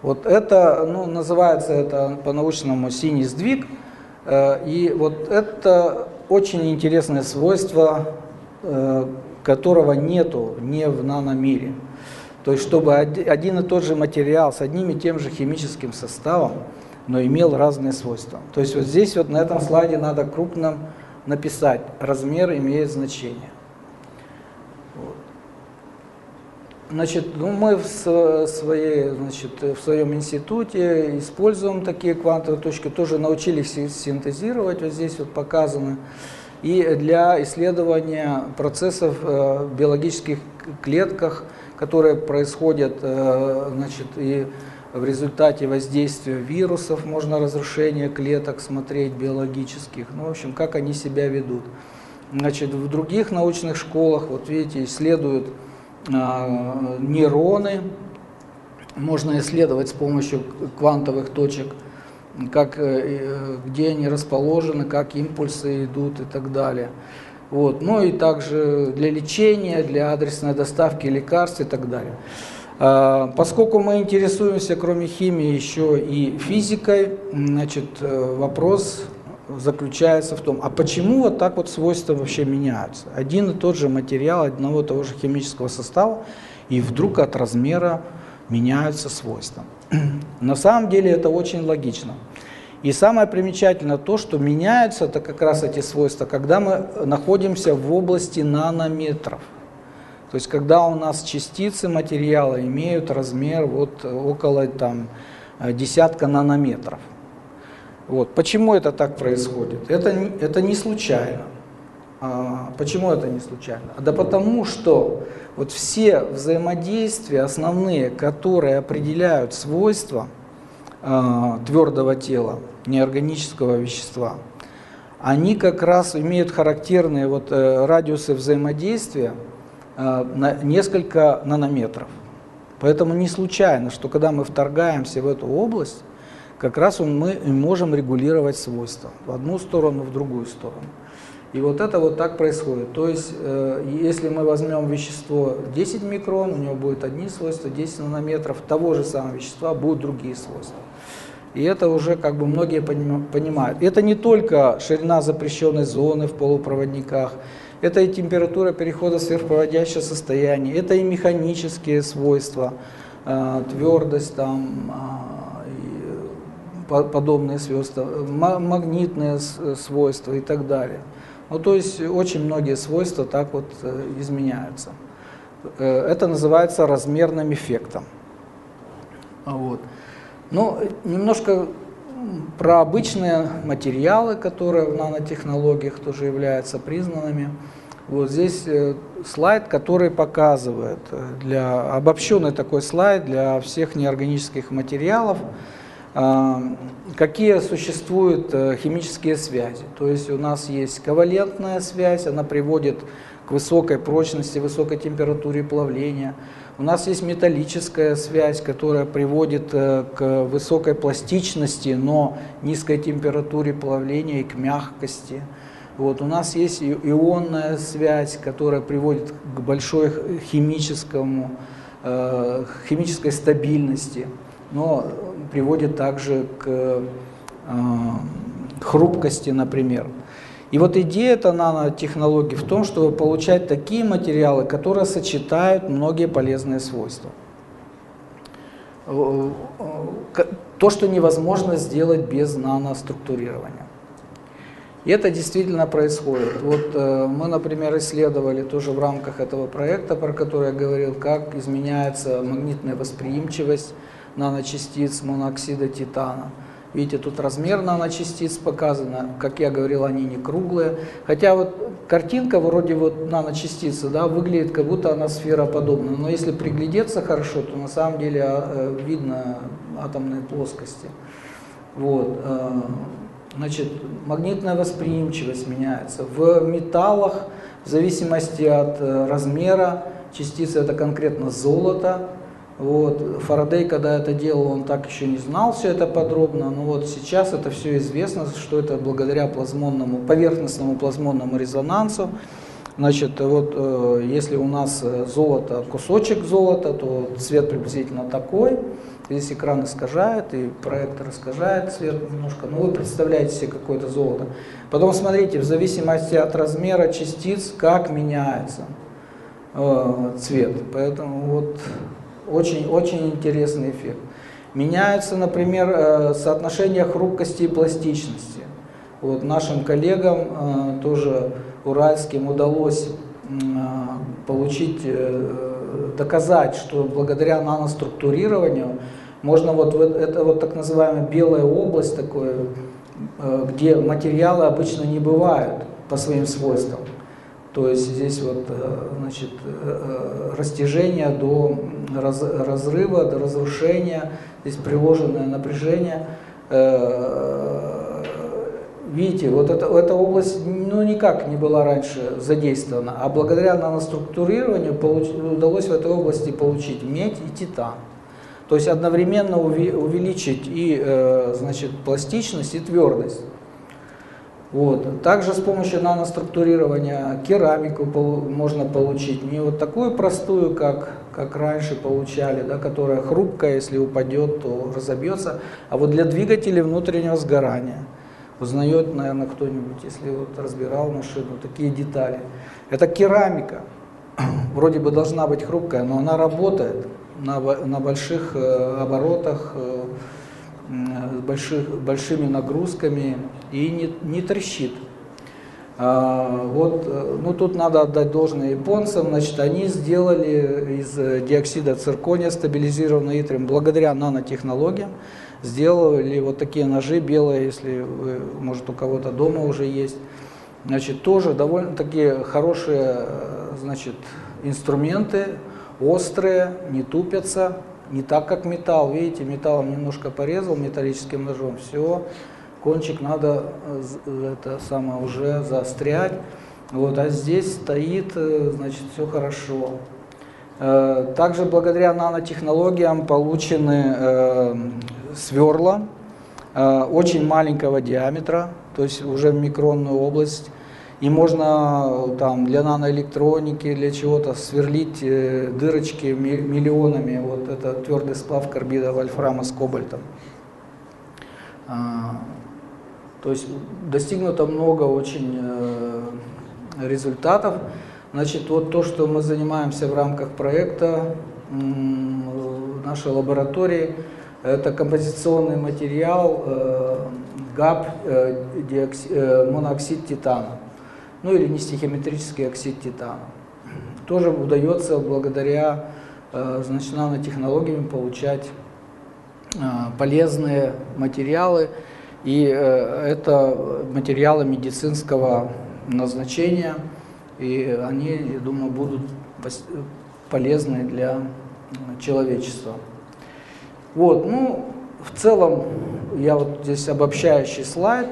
Вот это, ну, называется это по-научному синий сдвиг, э, и вот это очень интересное свойство э, которого нету не в наномире. То есть, чтобы один и тот же материал с одним и тем же химическим составом, но имел разные свойства. То есть, вот здесь вот на этом слайде надо крупно написать, размер имеет значение. Значит, ну, мы в, своей, значит, в своем институте используем такие квантовые точки, тоже научились синтезировать, вот здесь вот показано и для исследования процессов э, в биологических клетках, которые происходят э, значит, и в результате воздействия вирусов, можно разрушение клеток смотреть биологических, ну, в общем, как они себя ведут. Значит, в других научных школах, вот видите, исследуют э, нейроны, можно исследовать с помощью квантовых точек как, э, э, где они расположены, как импульсы идут и так далее. Вот. Ну и также для лечения, для адресной доставки лекарств и так далее. А, поскольку мы интересуемся, кроме химии, еще и физикой, значит, э, вопрос заключается в том, а почему вот так вот свойства вообще меняются? Один и тот же материал одного и того же химического состава, и вдруг от размера меняются свойства. На самом деле это очень логично. И самое примечательное то, что меняются это как раз эти свойства, когда мы находимся в области нанометров. То есть когда у нас частицы материала имеют размер вот около там, десятка нанометров. Вот. Почему это так происходит? Это, это не случайно. А, почему это не случайно? Да потому что вот все взаимодействия основные, которые определяют свойства э, твердого тела, неорганического вещества, они как раз имеют характерные вот, э, радиусы взаимодействия э, на несколько нанометров. Поэтому не случайно, что когда мы вторгаемся в эту область, как раз мы можем регулировать свойства в одну сторону, в другую сторону. И вот это вот так происходит. То есть, э, если мы возьмем вещество 10 микрон, у него будет одни свойства, 10 нанометров того же самого вещества будут другие свойства. И это уже как бы многие понимают. Это не только ширина запрещенной зоны в полупроводниках, это и температура перехода в сверхпроводящее состояние, это и механические свойства, э, твердость там, э, подобные свойства, магнитные свойства и так далее. Ну, то есть очень многие свойства так вот изменяются. Это называется размерным эффектом. Вот. Ну, немножко про обычные материалы, которые в нанотехнологиях тоже являются признанными. Вот здесь э, слайд, который показывает, э, для, обобщенный такой слайд для всех неорганических материалов, какие существуют э, химические связи. То есть у нас есть ковалентная связь, она приводит к высокой прочности, высокой температуре плавления. У нас есть металлическая связь, которая приводит к высокой пластичности, но низкой температуре плавления и к мягкости. Вот, у нас есть ионная связь, которая приводит к большой химическому, э, химической стабильности, но приводит также к э, хрупкости, например. И вот идея этой нанотехнологии в том, чтобы получать такие материалы, которые сочетают многие полезные свойства. Э, э, то, что невозможно сделать без наноструктурирования. И это действительно происходит. Вот мы, например, исследовали тоже в рамках этого проекта, про который я говорил, как изменяется магнитная восприимчивость наночастиц моноксида титана. Видите, тут размер наночастиц показано, как я говорил, они не круглые. Хотя вот картинка вроде вот наночастицы, да, выглядит, как будто она сфероподобная. Но если приглядеться хорошо, то на самом деле а, э, видно атомные плоскости. Вот. Э, Значит, магнитная восприимчивость меняется. В металлах, в зависимости от э, размера, частицы это конкретно золото. Вот. Фарадей, когда это делал, он так еще не знал все это подробно, но вот сейчас это все известно, что это благодаря плазмонному, поверхностному плазмонному резонансу. Значит, вот э, если у нас э, золото, кусочек золота, то цвет приблизительно такой. Здесь экран искажает, и проектор искажает цвет немножко. Но вы представляете себе какое-то золото. Потом смотрите, в зависимости от размера частиц, как меняется э, цвет. Поэтому вот очень-очень интересный эффект. Меняется, например, э, соотношение хрупкости и пластичности. Вот нашим коллегам, э, тоже уральским, удалось э, получить, доказать, что благодаря наноструктурированию можно вот, это вот так называемая белая область такое, где материалы обычно не бывают по своим свойствам. То есть здесь вот, э, значит, э, растяжение до раз, разрыва, до разрушения, здесь приложенное напряжение. Видите, вот эта, эта область ну, никак не была раньше задействована, а благодаря наноструктурированию получ, удалось в этой области получить медь и титан. То есть одновременно увеличить и э, значит, пластичность, и твердость. Вот. Также с помощью наноструктурирования керамику можно получить не вот такую простую, как, как раньше получали, да, которая хрупкая, если упадет, то разобьется, а вот для двигателей внутреннего сгорания. Узнает, наверное, кто-нибудь, если вот разбирал машину, такие детали. Это керамика. Вроде бы должна быть хрупкая, но она работает на, на больших э, оборотах, э, с больших, большими нагрузками и не, не трещит. А, вот, э, ну тут надо отдать должное японцам, значит, они сделали из диоксида циркония, стабилизированный итрем, благодаря нанотехнологиям, сделали вот такие ножи белые, если, вы, может, у кого-то дома уже есть. Значит, тоже довольно такие хорошие, значит, инструменты, острые, не тупятся, не так как металл. Видите, металлом немножко порезал металлическим ножом, все, кончик надо э, это самое уже заострять. Вот, а здесь стоит, э, значит, все хорошо. Э, также благодаря нанотехнологиям получены сверла очень маленького диаметра, то есть уже в микронную область и можно там для наноэлектроники, для чего-то сверлить э, дырочки миллионами. Вот это твердый сплав карбида вольфрама с кобальтом. То есть достигнуто много очень э, результатов. Значит, вот то, что мы занимаемся в рамках проекта нашей лаборатории, Это композиционный материал э, ГАП э, э, моноксид титана, ну или нестихиометрический оксид титана. Тоже удается благодаря э, значит, нанотехнологиями получать э, полезные материалы, и э, это материалы медицинского назначения, и они, я думаю, будут полезны для человечества. Вот, ну, в целом, я вот здесь обобщающий слайд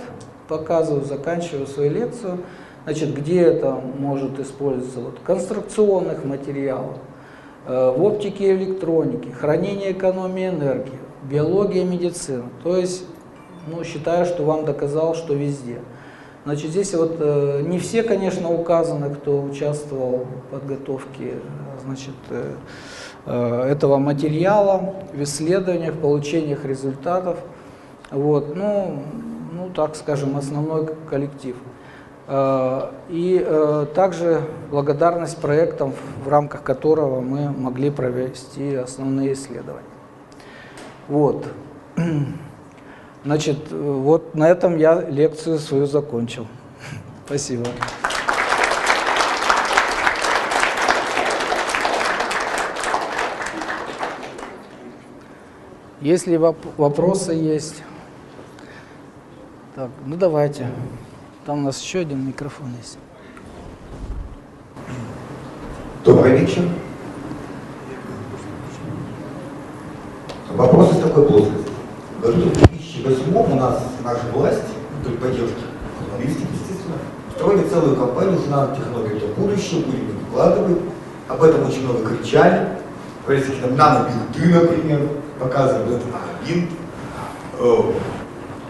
показываю, заканчиваю свою лекцию. Значит, где это может использоваться? Вот, конструкционных материалах, э, в оптике и электронике, хранение экономии энергии, биология, медицина. То есть, ну, считаю, что вам доказал, что везде. Значит, здесь вот э, не все, конечно, указаны, кто участвовал в подготовке, значит, э, Э, этого материала в исследованиях, в получениях результатов. Вот, ну, ну, так скажем, основной коллектив. Э, и э, также благодарность проектам, в рамках которого мы могли провести основные исследования. Вот. Значит, вот на этом я лекцию свою закончил. Спасибо. Если воп вопросы есть, так, ну давайте. Там у нас еще один микрофон есть. Добрый вечер. Вопрос из такой плоскости. В году 2008 у нас наша власть, при поддержке журналистики, естественно, строили целую кампанию с нанотехнологией. Это будущее, будем их вкладывать. Об этом очень много кричали. Говорили, какие-то нанобинты, например показывали этот один. Э,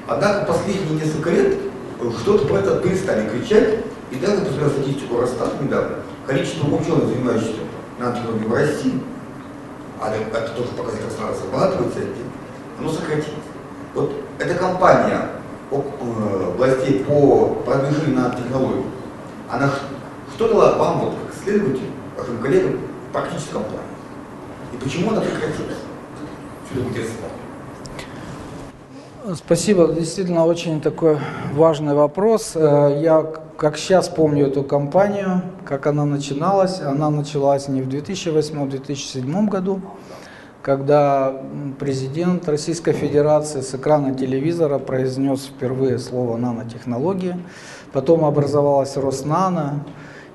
однако последние несколько лет что-то про это перестали кричать, и даже посмотрел статистику Росстат недавно, количество ученых, занимающихся нанотехнологией в России, а это тоже показатель, зарабатывается этим, оно сократилось. Вот эта компания э, властей по продвижению нанотехнологий, она что дала вам, вот, как исследователю, вашим коллегам, в практическом плане? И почему она прекратилась? Спасибо, действительно очень такой важный вопрос. Э, я как сейчас помню эту кампанию, как она начиналась. Она началась не в 2008-2007 году, когда президент Российской Федерации с экрана телевизора произнес впервые слово нанотехнологии. Потом образовалась Роснано,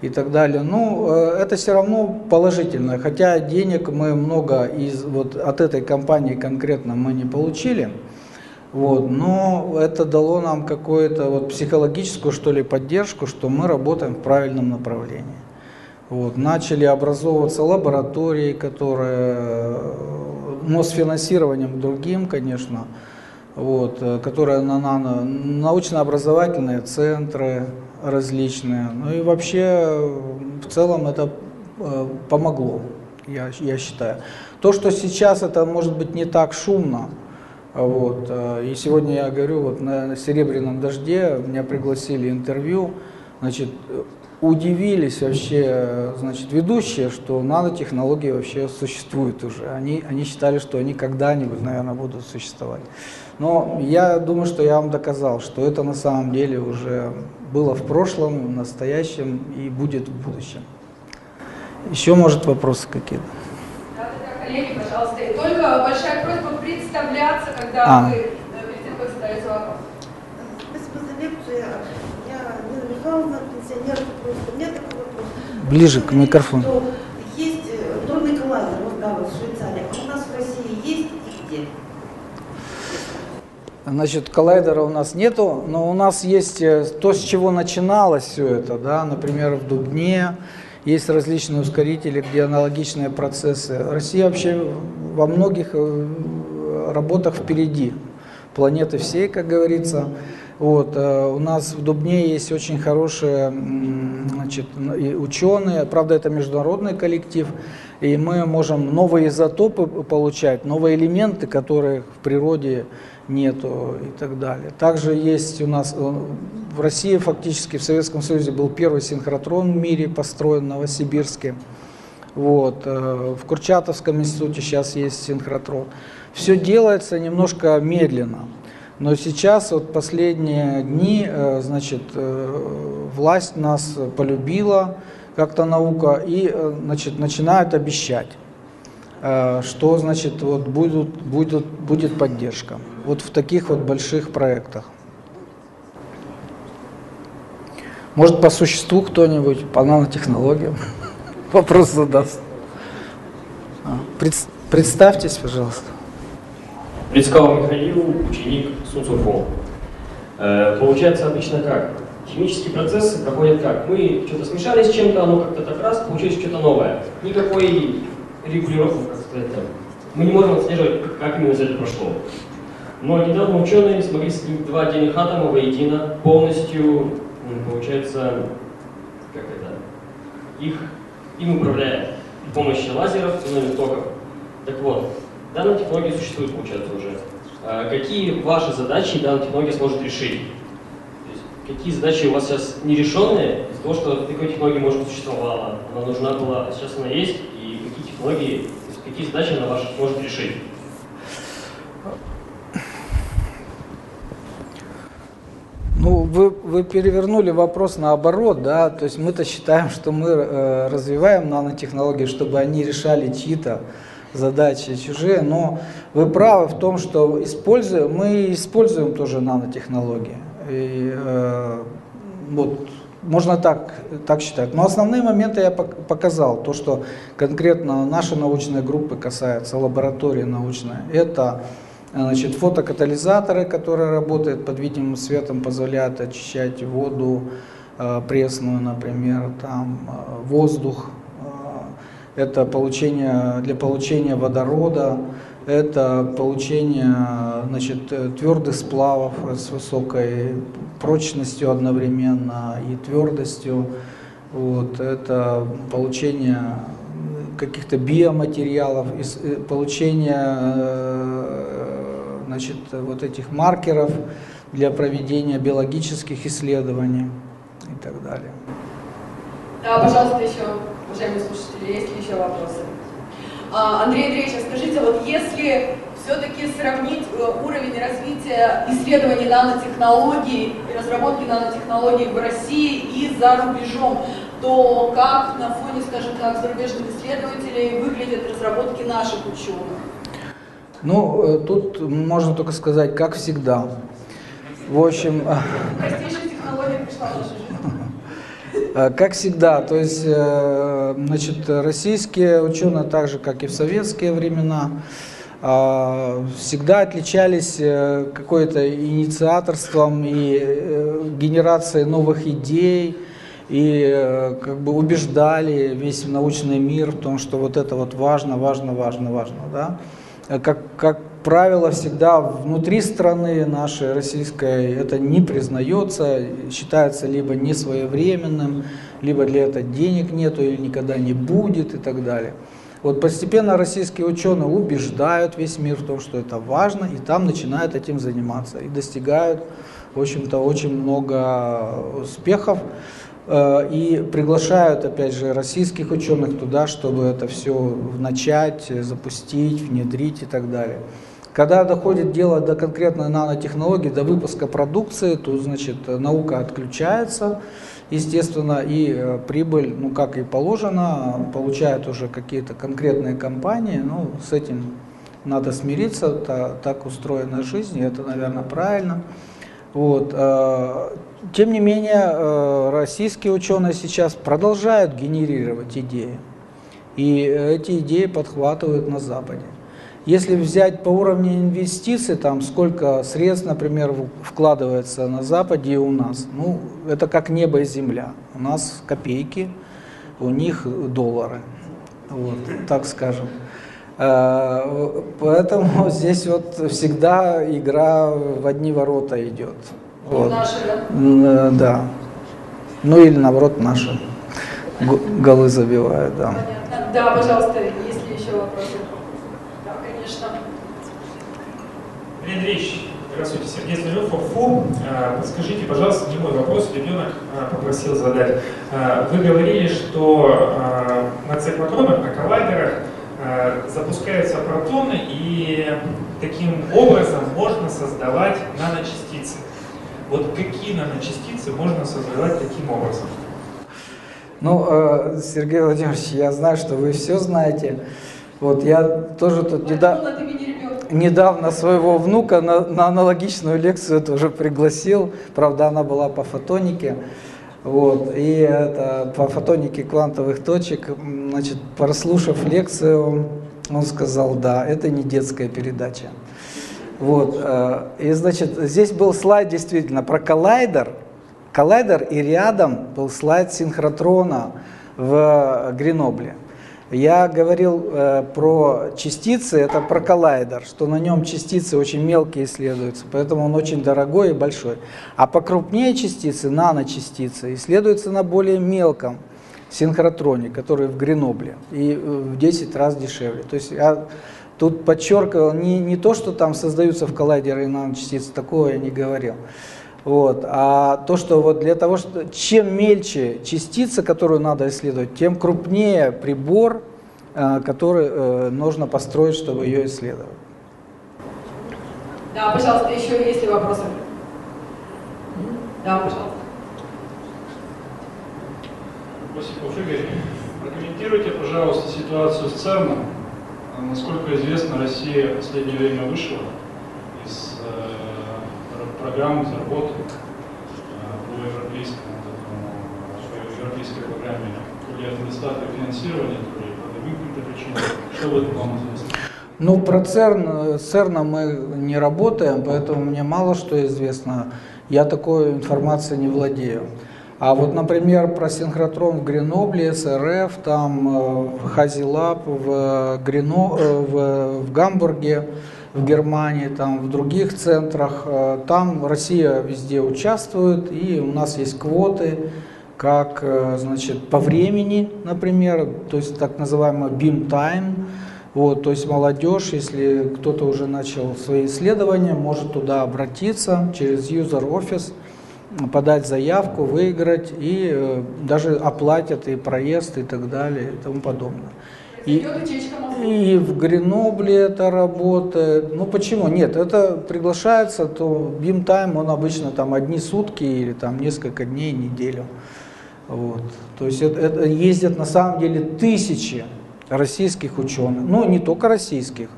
и так далее. Ну, э, это все равно положительно, хотя денег мы много из, вот, от этой компании конкретно мы не получили, вот, но это дало нам какую-то вот психологическую, что ли, поддержку, что мы работаем в правильном направлении. Вот, начали образовываться лаборатории, которые, но с финансированием другим, конечно, вот, э, которые на нано, научно-образовательные центры, различные. Ну и вообще в целом это э, помогло, я, я считаю. То, что сейчас это может быть не так шумно, вот, э, и сегодня я говорю, вот на «Серебряном дожде» меня пригласили интервью, значит, удивились вообще, значит, ведущие, что нанотехнологии вообще существуют уже. Они, они считали, что они когда-нибудь, наверное, будут существовать. Но я думаю, что я вам доказал, что это на самом деле уже было в прошлом, в настоящем и будет в будущем. Еще, может, вопросы какие-то? Да, да, коллеги, пожалуйста. И только большая просьба представляться, когда а. вы э, перед тем, как задаете вопрос. Спасибо за лекцию. Я Нина Михайловна, пенсионер. У меня такой вопрос. Ближе к микрофону. Есть э, дронный коллайдер, вот, да, вот в Швейцарии. А у нас в России есть и где? Значит, коллайдера у нас нету, но у нас есть э, то, с чего начиналось все это, да, например, в Дубне, есть различные ускорители, где аналогичные процессы. Россия вообще во многих э, работах впереди планеты всей, как говорится. Вот, э, у нас в Дубне есть очень хорошие значит, ученые, правда это международный коллектив, и мы можем новые изотопы получать, новые элементы, которые в природе нету и так далее. Также есть у нас, э, в России фактически, в Советском Союзе был первый синхротрон в мире построен в Новосибирске. Вот. Э, в Курчатовском институте сейчас есть синхротрон. Все делается немножко медленно. Но сейчас, вот последние дни, э, значит, э, власть нас полюбила, как-то наука, и, э, значит, начинают обещать, что, значит, вот будут, будет, будет поддержка. Вот в таких вот больших проектах. Может, по существу кто-нибудь, по нанотехнологиям вопрос задаст. А, пред- Представьтесь, пожалуйста. Прицкал Михаил, ученик Сунцурфо. Э, Получается обычно как? Химические процессы проходят как? Мы что-то смешали с чем-то, оно как-то так раз, получилось что-то новое. Никакой регулировки, как сказать, там. Мы не можем отслеживать, как именно это прошло. Но недавно ученые смогли соединить два отдельных атома воедино, полностью, получается, как это, их, им управляя при помощи лазеров, цунами токов. Так вот, данная технология существует, получается, уже. А Какие ваши задачи данная технология сможет решить? Какие задачи у вас сейчас нерешенные из-за того, что такой технологии, может существовала, она нужна была, а сейчас она есть, и какие технологии, какие задачи она ваша сможет решить? Ну, вы, вы перевернули вопрос наоборот, да, то есть мы-то считаем, что мы э, развиваем нанотехнологии, чтобы они решали чьи-то задачи чужие, но вы правы в том, что используем, мы используем тоже нанотехнологии. И, э, вот, можно так, так считать. Но основные моменты я пок- показал. То, что конкретно нашей научной группы касается, лаборатории научной, это Значит, фотокатализаторы, которые работают под видимым светом, позволяют очищать воду э, пресную, например, там, э, воздух. Это получение, для получения водорода, это получение значит, твердых сплавов с высокой прочностью одновременно и твердостью. Вот, это получение каких-то биоматериалов, э, получение э, значит, вот этих маркеров для проведения биологических исследований и так далее. Да, пожалуйста, еще, уважаемые слушатели, есть ли еще вопросы? А, Андрей Андреевич, а скажите, вот если все-таки сравнить э, уровень развития исследований нанотехнологий и разработки нанотехнологий в России и за рубежом, то как на фоне, скажем так, зарубежных исследователей выглядят разработки наших ученых? Ну, э, тут можно только сказать, как всегда. В общем, Простейшая технология пришла в нашу жизнь. Э, Как всегда, то есть, э, значит, российские ученые, так же как и в советские времена, э, всегда отличались какой-то инициаторством и генерацией новых идей, и как бы убеждали весь научный мир в том, что вот это вот важно, важно, важно, важно, да. Как, как правило, всегда внутри страны нашей российской это не признается, считается либо несвоевременным, либо для этого денег нету или никогда не будет и так далее. Вот постепенно российские ученые убеждают весь мир в том, что это важно, и там начинают этим заниматься и достигают, в общем-то, очень много успехов. Э, И приглашают, опять же, российских ученых туда, чтобы это все начать, запустить, внедрить и так далее. Когда доходит дело до конкретной нанотехнологии, до выпуска продукции, то, значит, наука отключается, естественно, и э, прибыль, ну, как и положено, получают уже какие-то конкретные компании, ну, с этим надо смириться, та- так устроена жизнь, и это, наверное, правильно. Вот. э, Тем не менее, э, российские ученые сейчас продолжают генерировать идеи. И эти идеи подхватывают на Западе. Если взять по уровню инвестиций, там сколько средств, например, вкладывается на Западе и у нас, ну, это как небо и земля. У нас копейки, у них доллары, вот, так скажем. Э, Поэтому здесь вот всегда игра в одни ворота идет. Вот. Наши, да? Э, Да. Ну или наоборот наши голы забивают, да. Понятно. Да, пожалуйста, есть ли еще вопросы? Да, конечно. Андрей Андреевич, здравствуйте, Сергей Смирнов, ФОФУ. А, Подскажите, пожалуйста, не мой вопрос, ребенок а, попросил задать. А, Вы говорили, что на циклотронах, на коллайдерах э, запускаются протоны, и таким образом можно создавать наночастицы. Вот какие наночастицы можно создавать таким образом? Ну, э, Сергей Владимирович, я знаю, что вы все знаете. Вот я тоже тут недавно... Недавно своего внука на, на аналогичную лекцию тоже пригласил, правда она была по фотонике, вот, и это по фотонике квантовых точек, значит, прослушав лекцию, он сказал, да, это не детская передача. Вот, э, и значит, здесь был слайд действительно про коллайдер, коллайдер, и рядом был слайд синхротрона в Гренобле. Я говорил э, про частицы, это про коллайдер, что на нем частицы очень мелкие исследуются, поэтому он очень дорогой и большой. А покрупнее частицы, наночастицы, исследуются на более мелком синхротроне, который в Гренобле, и э, в 10 раз дешевле. То есть я тут подчеркивал не, не то, что там создаются в коллайдеры наночастицы, такого я не говорил. Вот. А то, что вот для того, что чем мельче частица, которую надо исследовать, тем крупнее прибор, э, который э, нужно построить, чтобы ее исследовать. Да, пожалуйста, еще есть ли вопросы? Да, пожалуйста. Осипов Игорь, прокомментируйте, пожалуйста, ситуацию с ЦЕРНом. Насколько известно, Россия в последнее время вышла из э, из работы э, по европейскому, по европейской программе, от недостатка финансирования, то ли по другим каким-то причинам. Что в этом вам известно? Ну, про ЦЕРН, э, с ЦЕРНом мы не работаем, поэтому мне мало что известно. Я такой информацией не владею. А вот, например, про синхротрон в Гренобле, СРФ, там э, Хазилаб, в, Грено, э, в, в Гамбурге, в Германии, там в других центрах, э, там Россия везде участвует, и у нас есть квоты, как, э, значит, по времени, например, то есть так называемый beam time, вот, то есть молодежь, если кто-то уже начал свои исследования, может туда обратиться через user office, подать заявку, выиграть и э, даже оплатят и проезд и так далее и тому подобное. И, и в Гренобле это работает. Ну почему? Нет, это приглашается, то time, он обычно там одни сутки или там несколько дней, неделю. Вот. То есть это, это ездят на самом деле тысячи российских ученых. Ну, не только российских,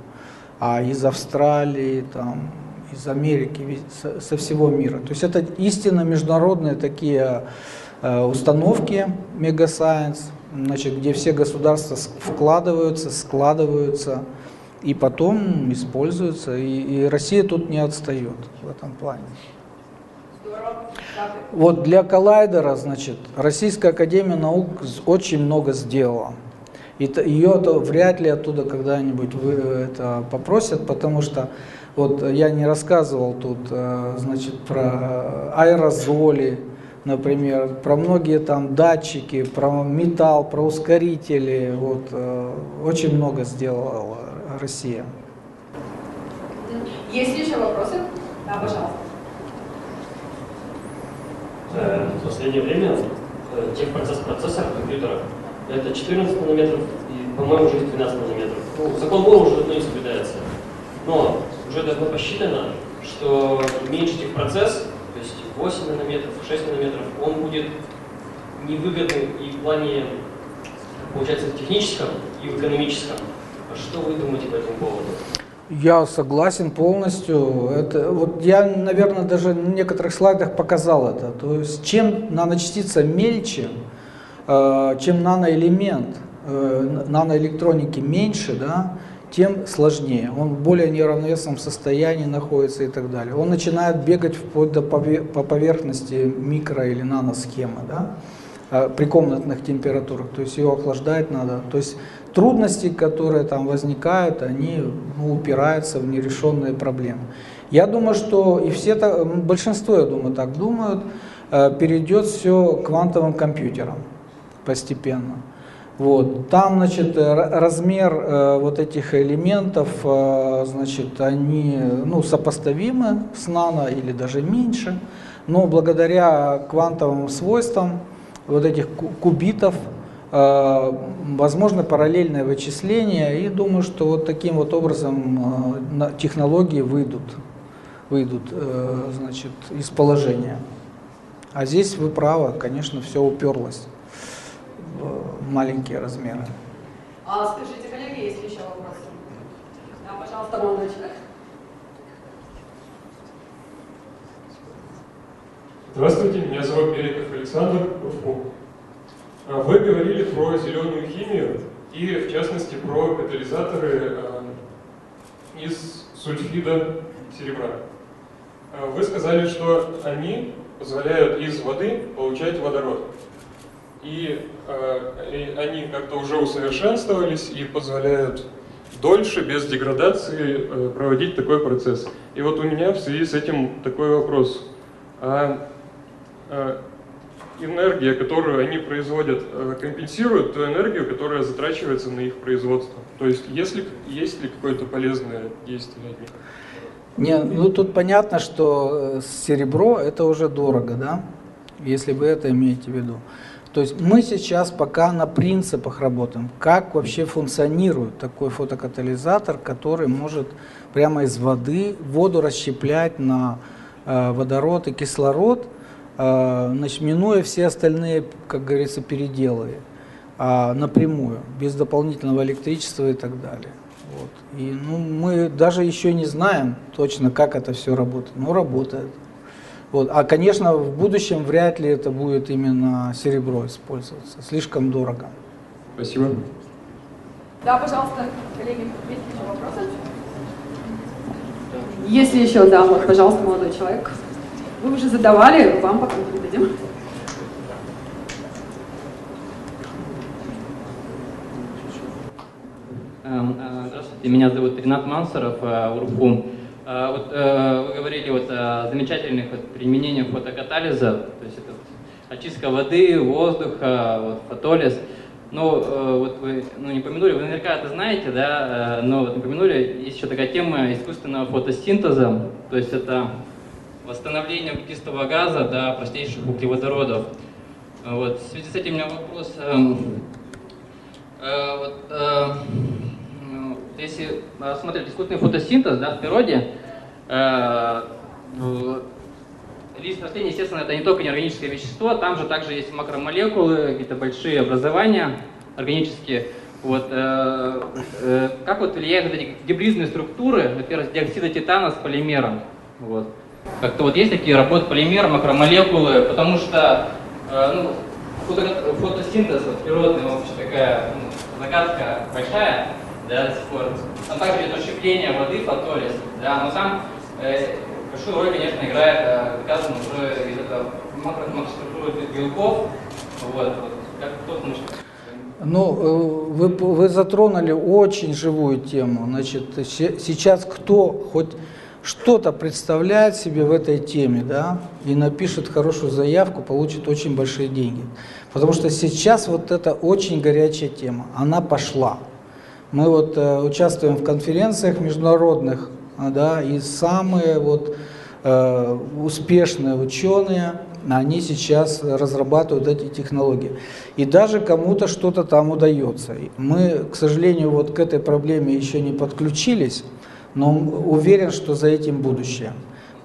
а из Австралии, там, из Америки, со всего мира. То есть это истинно международные такие э, установки Мегасайенс, значит, где все государства вкладываются, складываются и потом используются. И, и Россия тут не отстает в этом плане. Вот для коллайдера, значит, Российская Академия Наук очень много сделала. И ее то вряд ли оттуда когда-нибудь вы это попросят, потому что вот я не рассказывал тут, э, значит, про аэрозоли, например, про многие там датчики, про металл, про ускорители. Вот э, очень много сделала Россия. Есть ли еще вопросы? Да, пожалуйста. Э, В последнее время э, техпроцесс процессор компьютера это 14 нанометров и, по-моему, уже 12 нанометров. Ну, закон Мура уже давно не соблюдается. Но уже давно посчитано, что меньше техпроцесс, 8 нанометров, 6 нанометров, он будет невыгодным и в плане, получается, в техническом и в экономическом. Что вы думаете по этому поводу? Я согласен полностью. Это, вот я, наверное, даже на некоторых слайдах показал это. То есть чем наночастица мельче, э, чем наноэлемент, э, наноэлектроники меньше, да, тем сложнее. Он в более неравновесном состоянии находится и так далее. Он начинает бегать вплоть до по поверхности микро- или наносхемы, да, э, при комнатных температурах. То есть его охлаждать надо. То есть трудности, которые там возникают, они ну, упираются в нерешенные проблемы. Я думаю, что и все, большинство, я думаю, так думают, э, перейдет все к квантовым компьютерам постепенно. Вот. Там, значит, э, размер э, вот этих элементов, э, значит, они ну, сопоставимы с нано или даже меньше, но благодаря квантовым свойствам вот этих ку- кубитов, Возможно параллельное вычисление, и думаю, что вот таким вот образом технологии выйдут, выйдут значит, из положения. А здесь вы правы, конечно, все уперлось маленькие размеры. А скажите, коллеги, есть ли еще вопросы? Да, пожалуйста, человек. Здравствуйте, меня зовут Береков Александр, УФУ. А, Вы говорили про зеленую химию и, в частности, про катализаторы а, из сульфида серебра. А, Вы сказали, что они позволяют из воды получать водород. И, и они как-то уже усовершенствовались и позволяют дольше, без деградации, э, проводить такой процесс. И вот у меня в связи с этим такой вопрос. А э, энергия, которую они производят, э, компенсирует ту энергию, которая затрачивается на их производство. То есть, есть ли, есть ли какое-то полезное действие от них? Не, ну тут понятно, что э, серебро это уже дорого, да, если вы это имеете в виду. То есть мы сейчас пока на принципах работаем, как вообще функционирует такой фотокатализатор, который может прямо из воды воду расщеплять на э, водород и кислород, э, значит, минуя все остальные, как говорится, переделы а, напрямую, без дополнительного электричества и так далее. Вот. И ну, мы даже еще не знаем точно, как это все работает, но работает. Вот. А, конечно, в будущем вряд ли это будет именно серебро использоваться, слишком дорого. Спасибо. Да, пожалуйста, коллеги, есть еще вопросы? Если еще, да, вот, пожалуйста, молодой человек. Вы уже задавали, вам пока передадим. Эм, э, Здравствуйте, меня зовут Ренат Мансоров, э, УРФУ. Э, Вот, э, вы говорили вот о замечательных вот применениях фотокатализа, то есть это очистка воды, воздуха, вот, фотолиз. Но э, вот вы ну, не помянули, вы наверняка это знаете, да, э, но вот не помянули, есть еще такая тема искусственного фотосинтеза, то есть это восстановление углекислого газа до простейших углеводородов. Э, Вот, в связи с этим у меня вопрос. эм, Э, вот, э, ну, если рассмотреть искусственный фотосинтез да, в природе, э, лист растения, естественно, это не только неорганическое вещество, там же также есть макромолекулы, какие-то большие образования органические. Вот, э, э, как вот влияют вот эти гибридные структуры, во-первых, диоксида титана с полимером? Вот. Как-то вот есть такие работы полимер, макромолекулы, потому что э, ну, фото- фотосинтез вот, природный, вообще такая ну, загадка большая, да, сих пор. Там также идет расщепление воды, фотолиз, да, но там э, большую роль, конечно, играет, э, доказано уже из этого макро- макроструктуры белков, вот, вот, как кто может Ну, э, вы, вы затронули очень живую тему. Значит, се- сейчас кто хоть что-то представляет себе в этой теме, да, и напишет хорошую заявку, получит очень большие деньги. Потому что сейчас вот это очень горячая тема, она пошла. Мы вот э, участвуем в конференциях международных, а, да, и самые вот э, успешные ученые, они сейчас разрабатывают эти технологии. И даже кому-то что-то там удается. Мы, к сожалению, вот к этой проблеме еще не подключились, но уверен, что за этим будущее.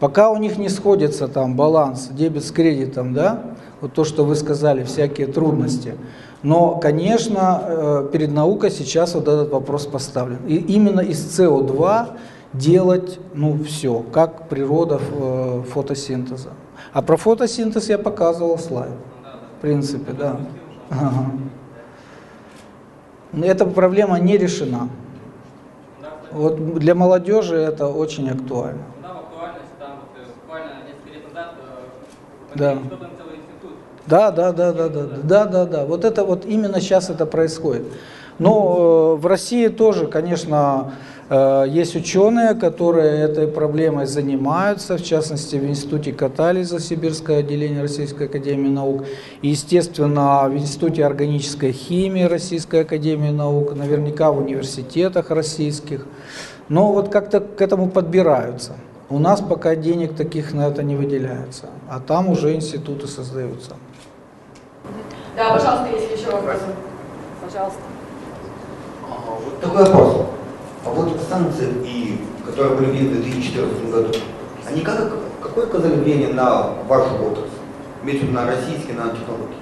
Пока у них не сходится там баланс дебет с кредитом, да, вот то, что вы сказали, всякие трудности. Но, конечно, э, перед наукой сейчас вот этот вопрос поставлен. И именно из СО2 делать, ну, все, как природа э, фотосинтеза. А про фотосинтез я показывал слайд. В принципе, да. Ага. Эта проблема не решена. Вот для молодежи это очень актуально. Там актуальность, там э, буквально несколько лет назад Да. институт. Да, да, да, да, да, да, да, да. Вот это вот именно сейчас это происходит. Но э, в России тоже, конечно, э, есть ученые, которые этой проблемой занимаются, в частности, в Институте катализа Сибирское отделение Российской Академии Наук, и, естественно, в Институте органической химии Российской Академии Наук, наверняка в университетах российских. Но вот как-то к этому подбираются. У нас пока денег таких на это не выделяется, а там уже институты создаются. Да, пожалуйста, если еще вопросы. Пожалуйста. А, Вот такой вопрос. А вот санкции, и, которые были введены в 2014 году, они как, какое оказали влияние на вашу отрасль? Имеется в виду на российские нанотехнологии?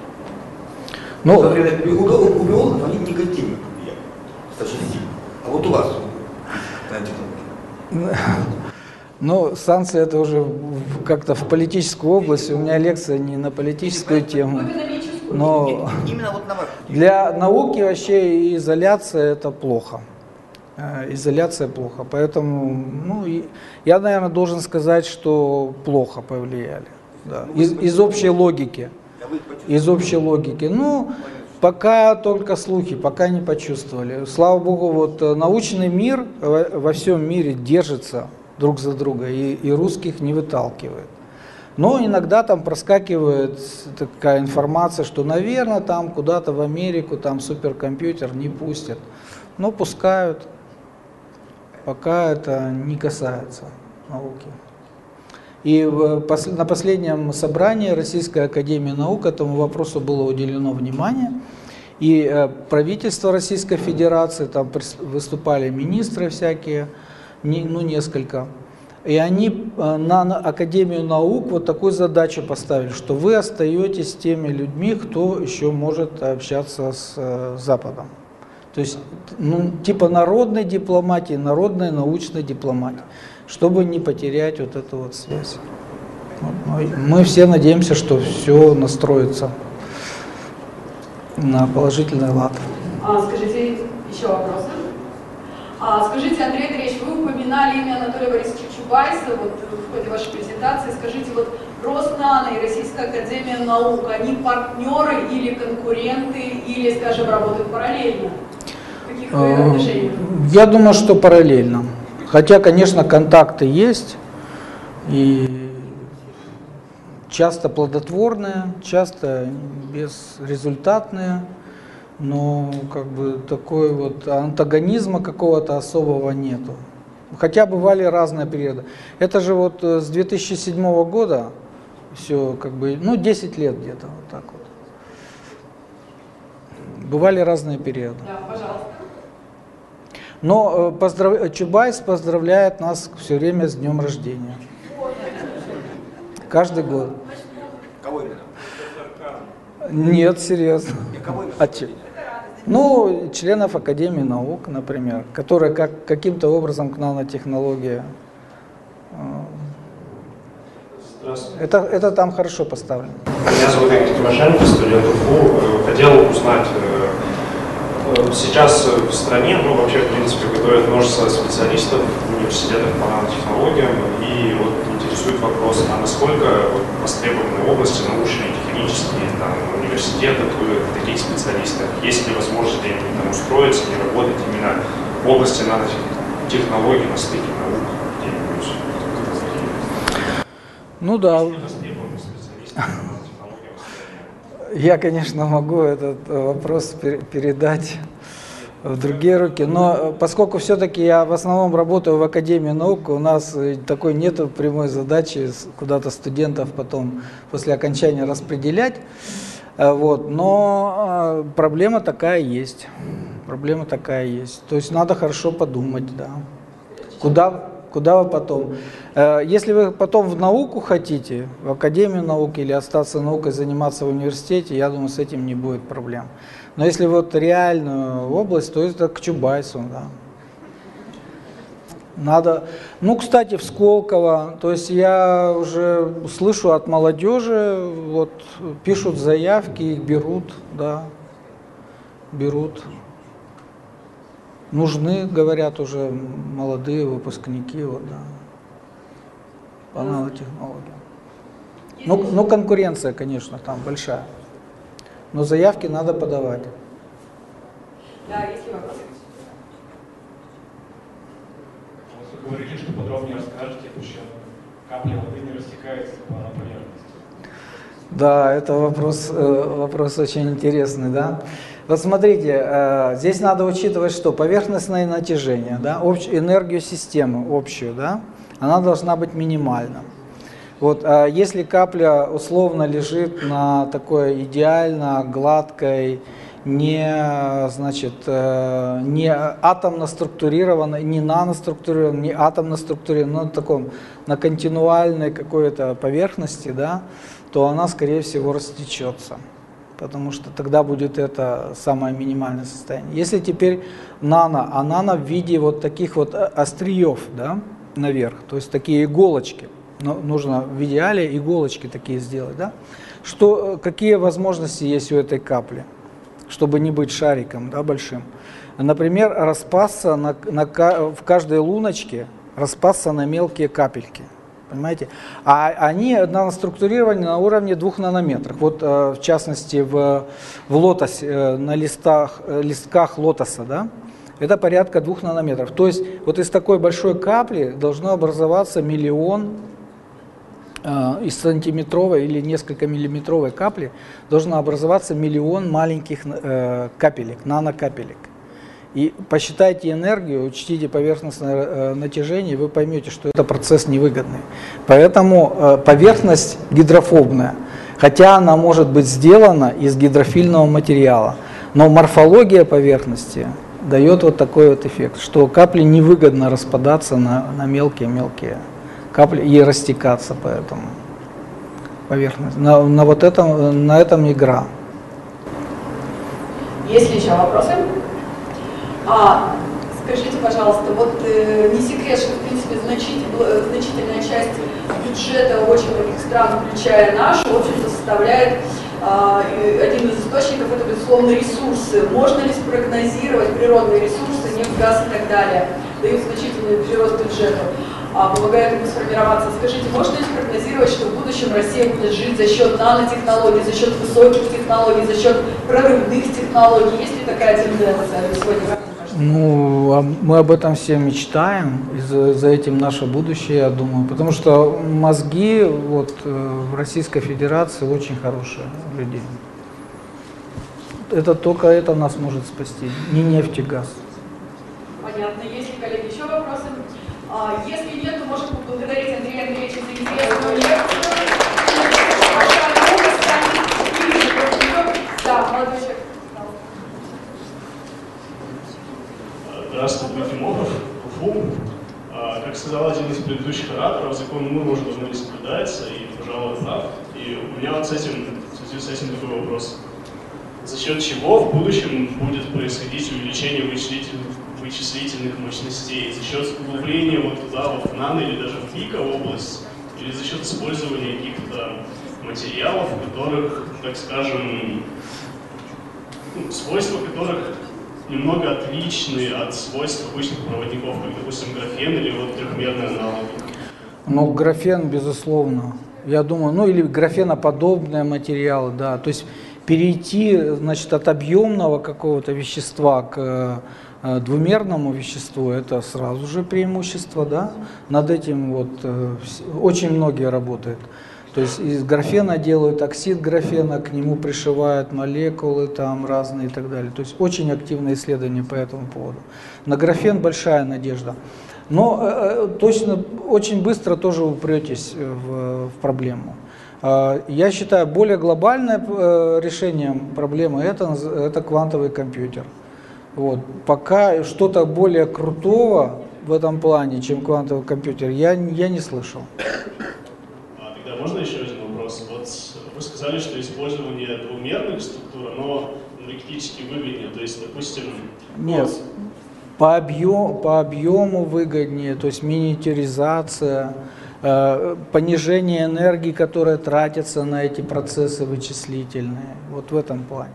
Ну, Например, у, у, у биологов они негативно влияют, достаточно сильно. А вот у вас нанотехнологии. Ну, санкции это уже как-то в политическую область. У меня лекция не на политическую тему. Но Именно вот на вашу для науки вообще изоляция это плохо. Э, Изоляция плохо. Поэтому, ну, я, наверное, должен сказать, что плохо повлияли. Да. Из, из общей логики. А? Из общей логики. Ну, пока только слухи, пока не почувствовали. Слава богу, вот э, научный мир во, во всем мире держится друг за друга и, и русских не выталкивает. Но иногда там проскакивает такая информация, что, наверное, там куда-то в Америку там суперкомпьютер не пустят. Но пускают, пока это не касается науки. И на последнем собрании Российской Академии Наук этому вопросу было уделено внимание. И э, правительство Российской Федерации, там выступали министры всякие, ну несколько. И они э, на Академию наук вот такую задачу поставили, что вы остаетесь теми людьми, кто еще может общаться с э, Западом. То есть, ну, типа народной дипломатии, народной научной дипломатии, чтобы не потерять вот эту вот связь. Ну, Мы все надеемся, что все настроится на положительный лад. А, скажите, еще вопросы? А, скажите, Андрей Андреевич, вы упоминали имя Анатолия Борисовича Чубайса вот, в ходе вашей презентации. Скажите, вот Роснано и Российская Академия Наук, они партнеры или конкуренты, или, скажем, работают параллельно? Э, отношениях? Я думаю, что параллельно. Хотя, конечно, контакты есть и часто плодотворные, часто безрезультатные, но как бы такой вот антагонизма какого-то особого нету. Хотя бывали разные периоды. Это же вот э, с 2007 года все как бы, ну 10 лет где-то вот так вот. Бывали разные периоды. Да, пожалуйста. Но э, поздрав- Чубайс поздравляет нас все время с днем рождения. Каждый год. Кого именно? Нет, серьезно. Кого именно? Ну, членов Академии наук, например, которые как, каким-то образом к нанотехнологии. э. Это, это там хорошо поставлено. Меня зовут Игорь Тимошенко, студент УФУ. Хотел узнать, э, э, сейчас в стране, ну вообще, в принципе, готовят множество специалистов в университетах по нанотехнологиям, и вот интересует вопрос, а насколько востребованы области научные, технические, там, университеты, таких специалистов, есть ли возможность где-нибудь там устроиться и работать именно в области нанотехнологий на стыке наук где-нибудь? Ну да, специалисты. Я, конечно, могу этот вопрос пер- передать в другие руки, но э, поскольку все-таки я в основном работаю в Академии наук, у нас э, такой нет прямой задачи куда-то студентов потом после окончания распределять, Э, вот, но проблема такая есть, проблема такая есть, то есть надо хорошо подумать, да, куда, куда вы потом. Если вы потом в науку хотите, в Академию наук или остаться наукой, заниматься в университете, я думаю, с этим не будет проблем. Но если вот реальную область, то это к Чубайсу, да. Надо, ну, кстати, в Сколково, то есть я уже слышу от молодежи, вот пишут заявки, их берут, да, берут. Нужны, говорят уже молодые выпускники, вот, да, по нанотехнологиям. Ну, ну, конкуренция, конечно, там большая. Но заявки надо подавать. Да, есть ли вопросы? Вы говорили, что подробнее расскажете, почему капля воды не растекается по поверхности. Да, это вопрос, э, вопрос очень интересный, да. Вот смотрите, э, здесь надо учитывать, что поверхностное натяжение, да, общ- энергию системы общую, да, она должна быть минимальна. Вот, а если капля условно лежит на такой идеально гладкой не, значит, э, не атомно структурированной, не наноструктурированной, не атомно структурированной, но на таком, на континуальной какой-то поверхности, да, то она, скорее всего, растечется. Потому что тогда будет это самое минимальное состояние. Если теперь нано, а нано в виде вот таких вот остриев, да, наверх, то есть такие иголочки. Но нужно в идеале иголочки такие сделать, да. Что, какие возможности есть у этой капли? чтобы не быть шариком да, большим. Например, распасться на, на, в каждой луночке, распасться на мелкие капельки. Понимаете? А они наноструктурированы на уровне двух нанометров. Вот э, в частности в, в лотосе, э, на листах, э, листках лотоса, да, это порядка двух нанометров. То есть вот из такой большой капли должно образоваться миллион Э, из сантиметровой или несколько миллиметровой капли должно образоваться миллион маленьких э, капелек, нанокапелек. И посчитайте энергию, учтите поверхностное э, натяжение, вы поймете, что это процесс невыгодный. Поэтому э, поверхность гидрофобная, хотя она может быть сделана из гидрофильного материала, но морфология поверхности дает вот такой вот эффект, что капли невыгодно распадаться на мелкие-мелкие капли и растекаться по этому поверхности. На, на вот этом, на этом игра. Есть ли еще вопросы? А, скажите, пожалуйста, вот э, не секрет, что в принципе значительная, значительная часть бюджета очень многих стран, включая нашу, в общем-то составляет а, один из источников это, безусловно, ресурсы. Можно ли спрогнозировать природные ресурсы, нефть, газ и так далее, дают значительный прирост бюджету? А, помогают ему сформироваться. Скажите, можно ли спрогнозировать, что в будущем Россия будет жить за счет нанотехнологий, за счет высоких технологий, за счет прорывных технологий? Есть ли такая тенденция сегодня? Ну, мы об этом все мечтаем, и за, за этим наше будущее, я думаю. Потому что мозги вот, э, в Российской Федерации очень хорошие людей. Это только это нас может спасти, не нефть и газ. Понятно. Есть ли, коллеги, еще вопросы? А, если нет, то можем поблагодарить Андрея Андреевича за интересную лекцию. Да, молодой человек. Здравствуйте, Дмитрий Мохов, УФУ. А, как сказал один из предыдущих ораторов, закон Мура уже давно не соблюдается, и, пожалуй, прав. И у меня вот с этим, в связи с этим такой вопрос. За счет чего в будущем будет происходить увеличение вычислительных вычислительных мощностей за счет углубления вот туда, вот в нано или даже в пика область, или за счет использования каких-то материалов, которых, так скажем, ну, свойства которых немного отличны от свойств обычных проводников, как, допустим, графен или вот трехмерные аналоги. Ну, графен, безусловно. Я думаю, ну или графеноподобные материалы, да. То есть перейти, значит, от объемного какого-то вещества к Э, двумерному веществу это сразу же преимущество, да, над этим вот э, очень многие работают. То есть из графена делают оксид графена, к нему пришивают молекулы там разные и так далее. То есть очень активные исследования по этому поводу. На графен большая надежда. Но э, точно очень быстро тоже упретесь в, в проблему. Я считаю, более глобальное решение проблемы это, это квантовый компьютер. Вот. Пока что-то более крутого в этом плане, чем квантовый компьютер, я, я не слышал. А, тогда можно еще один вопрос? Вот вы сказали, что использование двумерных структур, оно энергетически выгоднее, то есть, допустим... Нет, вот... по, объем, по объему выгоднее, то есть миниатюризация, э, понижение энергии, которая тратится на эти процессы вычислительные, вот в этом плане.